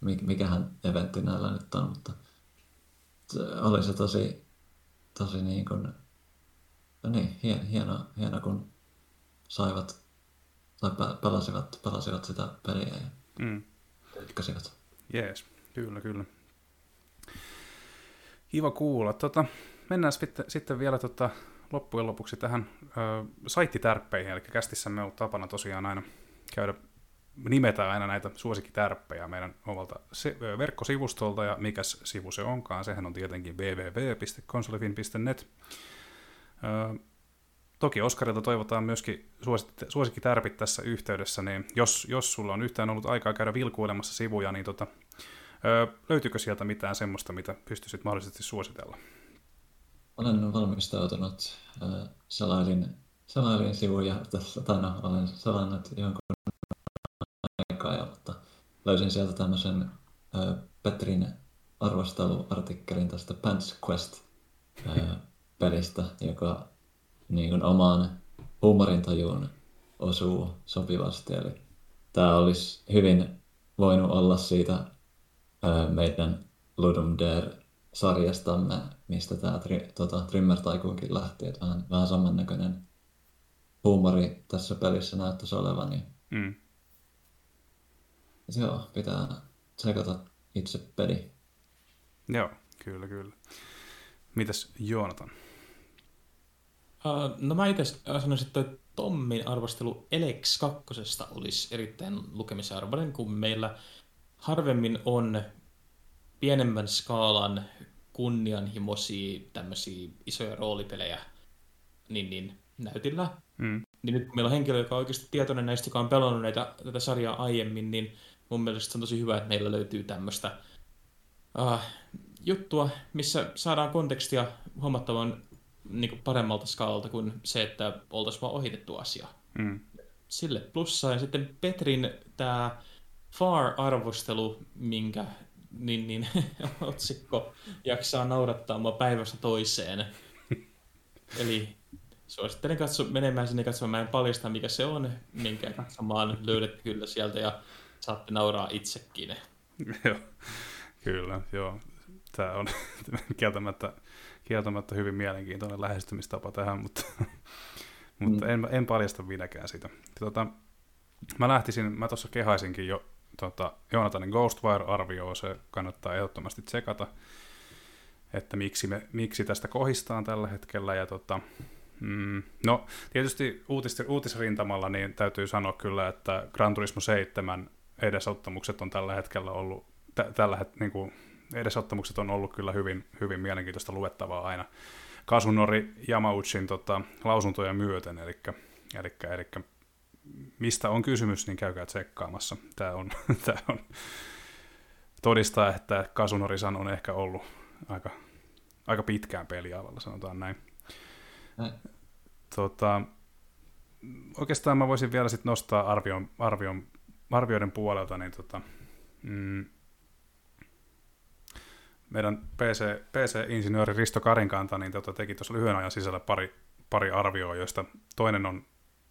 mikähän eventti näillä nyt on, mutta oli se tosi, tosi niin kuin, no niin, hien, hieno, hieno, kun saivat tai pelasivat, pelasivat sitä peliä ja mm. tykkäsivät. Jees, kyllä, kyllä. Kiva kuulla. Tota, mennään sitten, sitten vielä tota, loppujen lopuksi tähän ö, saittitärppeihin, eli kästissä me on tapana tosiaan aina käydä, nimetään aina näitä suosikkitärppejä meidän omalta se, ö, verkkosivustolta, ja mikä sivu se onkaan, sehän on tietenkin www.konsolifin.net. Ö, toki Oskarilta toivotaan myöskin suosikkitärpit tässä yhteydessä, niin jos, jos sulla on yhtään ollut aikaa käydä vilkuilemassa sivuja, niin tota, ö, löytyykö sieltä mitään semmoista, mitä pystyisit mahdollisesti suositella? olen valmistautunut. Selailin, selailin sivuja tässä, tai no, olen selannut jonkun aikaa, ja, mutta löysin sieltä tämmöisen Petrin arvosteluartikkelin tästä Pants Quest-pelistä, joka niin kuin omaan huumorintajuun osuu sopivasti. Eli tämä olisi hyvin voinut olla siitä meidän Ludum Dare sarjastamme, mistä tämä tri, tota, Trimmer Taikuunkin lähti, että vähän, vähän samannäköinen huumori tässä pelissä näyttäisi olevan. Niin... Mm. Joo, pitää tsekata itse peli. Joo, kyllä, kyllä. Mitäs Joonatan? Uh, no mä itse sanoisin, että Tommin arvostelu Elex 2 olisi erittäin lukemisen arvoinen, kun meillä harvemmin on pienemmän skaalan kunnianhimoisia tämmöisiä isoja roolipelejä niin, niin näytillä. Mm. Niin nyt kun meillä on henkilö, joka on oikeasti tietoinen näistä, joka on pelannut näitä, tätä sarjaa aiemmin, niin mun mielestä se on tosi hyvä, että meillä löytyy tämmöistä uh, juttua, missä saadaan kontekstia huomattavan niin kuin paremmalta skaalalta kuin se, että oltaisiin vaan ohitettu asia. Mm. Sille plussa. Ja sitten Petrin tämä Far-arvostelu, minkä niin, niin, <laughs> otsikko jaksaa naurattaa mua päivästä toiseen. <laughs> Eli suosittelen katso, menemään sinne katsomaan. Mä en paljasta, mikä se on, minkä katsomaan löydätte kyllä sieltä ja saatte nauraa itsekin. <laughs> joo, kyllä, joo. Tämä on kieltämättä, kieltämättä hyvin mielenkiintoinen lähestymistapa tähän, mutta, <laughs> mutta mm. en, en paljasta minäkään sitä. Tota, mä lähtisin, mä tuossa kehaisinkin jo tota, Joonatanin Ghostwire-arvioon, se kannattaa ehdottomasti tsekata, että miksi, me, miksi tästä kohistaan tällä hetkellä. Ja tota, mm, no, tietysti uutis, uutisrintamalla niin täytyy sanoa kyllä, että Gran Turismo 7 edesottamukset on tällä hetkellä ollut, t- tällä het, niin kuin, edesottamukset on ollut kyllä hyvin, hyvin mielenkiintoista luettavaa aina. Kasunori Yamauchin tota, lausuntoja myöten, eli, eli, eli mistä on kysymys, niin käykää tsekkaamassa. Tämä on, <laughs> tämä on todistaa, että Kasunorisan on ehkä ollut aika, aika pitkään pelialalla, sanotaan näin. Tota, oikeastaan mä voisin vielä sit nostaa arvion, arvion, arvioiden puolelta, niin tota, mm, meidän PC, PC-insinööri Risto Karinkanta niin tota, teki tuossa lyhyen ajan sisällä pari, pari arvioa, joista toinen on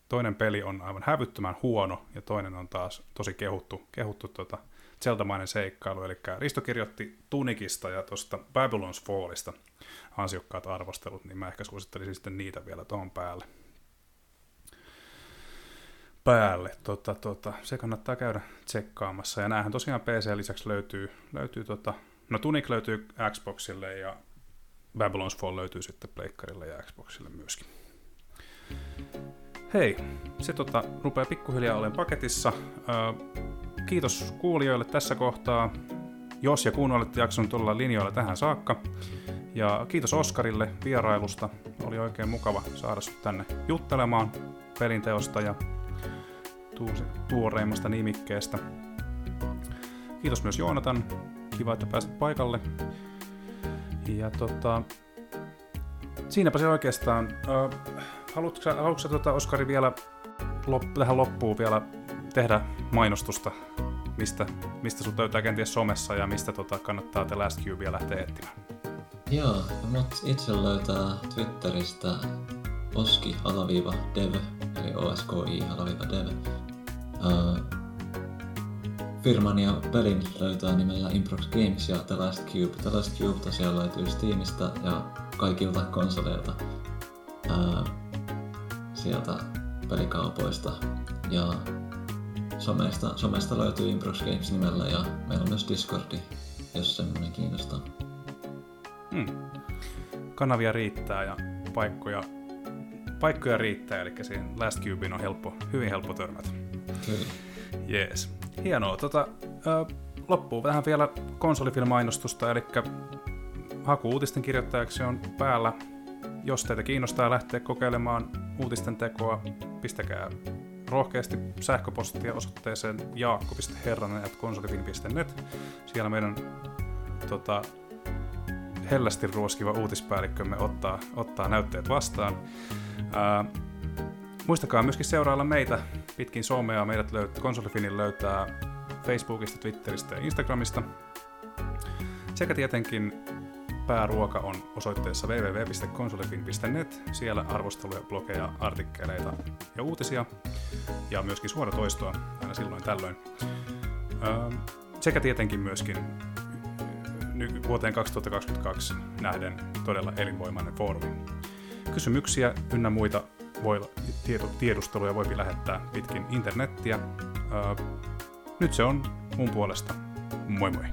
toinen peli on aivan hävyttömän huono ja toinen on taas tosi kehuttu, kehuttu tota, zeltamainen seikkailu. Eli Risto kirjoitti Tunikista ja tuosta Babylon's Fallista ansiokkaat arvostelut, niin mä ehkä suosittelisin sitten niitä vielä tuohon päälle. Päälle. Tota, tota, se kannattaa käydä tsekkaamassa. Ja näähän tosiaan PC lisäksi löytyy, löytyy tota, no Tunik löytyy Xboxille ja Babylon's Fall löytyy sitten Pleikkarille ja Xboxille myöskin. Hei, se tota, rupeaa pikkuhiljaa olemaan paketissa. Kiitos kuulijoille tässä kohtaa, jos ja kun olette jaksanut olla linjoilla tähän saakka. Ja kiitos Oskarille vierailusta. Oli oikein mukava saada sinut tänne juttelemaan pelinteosta ja tuoreimmasta nimikkeestä. Kiitos myös Joonatan. Kiva, että pääsit paikalle. Ja tota, siinäpä se oikeastaan. Haluatko, haluatko tuota, Oskari vielä lop, tähän loppuun vielä tehdä mainostusta, mistä, mistä sut löytää kenties somessa ja mistä tota, kannattaa The Last Cubea lähteä etsimään? Joo, mut itse löytää Twitteristä oski-dev, eli oski-dev. Uh, firman ja pelin löytää nimellä Improx Games ja The Last Cube. The Last Cube tosiaan löytyy Steamista ja kaikilta konsoleilta. Uh, sieltä pelikaupoista. Ja somesta, somesta löytyy Improx Games nimellä ja meillä on myös Discordi, jos semmoinen kiinnostaa. Hmm. Kanavia riittää ja paikkoja, paikkoja riittää, eli siihen Last Cubein on helppo, hyvin helppo törmätä. Kyllä. Jees. Hienoa. Tota, äh, loppuu vähän vielä konsolifilmainostusta, eli haku-uutisten kirjoittajaksi on päällä jos teitä kiinnostaa lähteä kokeilemaan uutisten tekoa, pistäkää rohkeasti sähköpostia osoitteeseen jaakko.herranen.konsolifin.net. Siellä meidän tota, hellästi ruoskiva uutispäällikkömme ottaa, ottaa näytteet vastaan. Ää, muistakaa myöskin seurailla meitä pitkin somea. Meidät löyt, Konsolifinin löytää Facebookista, Twitteristä ja Instagramista. Sekä tietenkin pääruoka on osoitteessa www.konsolifin.net. Siellä arvosteluja, blogeja, artikkeleita ja uutisia ja myöskin suoratoistoa aina silloin tällöin. Öö, sekä tietenkin myöskin vuoteen 2022 nähden todella elinvoimainen foorumi. Kysymyksiä ynnä muita voi, tiedusteluja voi lähettää pitkin internettiä. Nyt se on mun puolesta. Moi moi!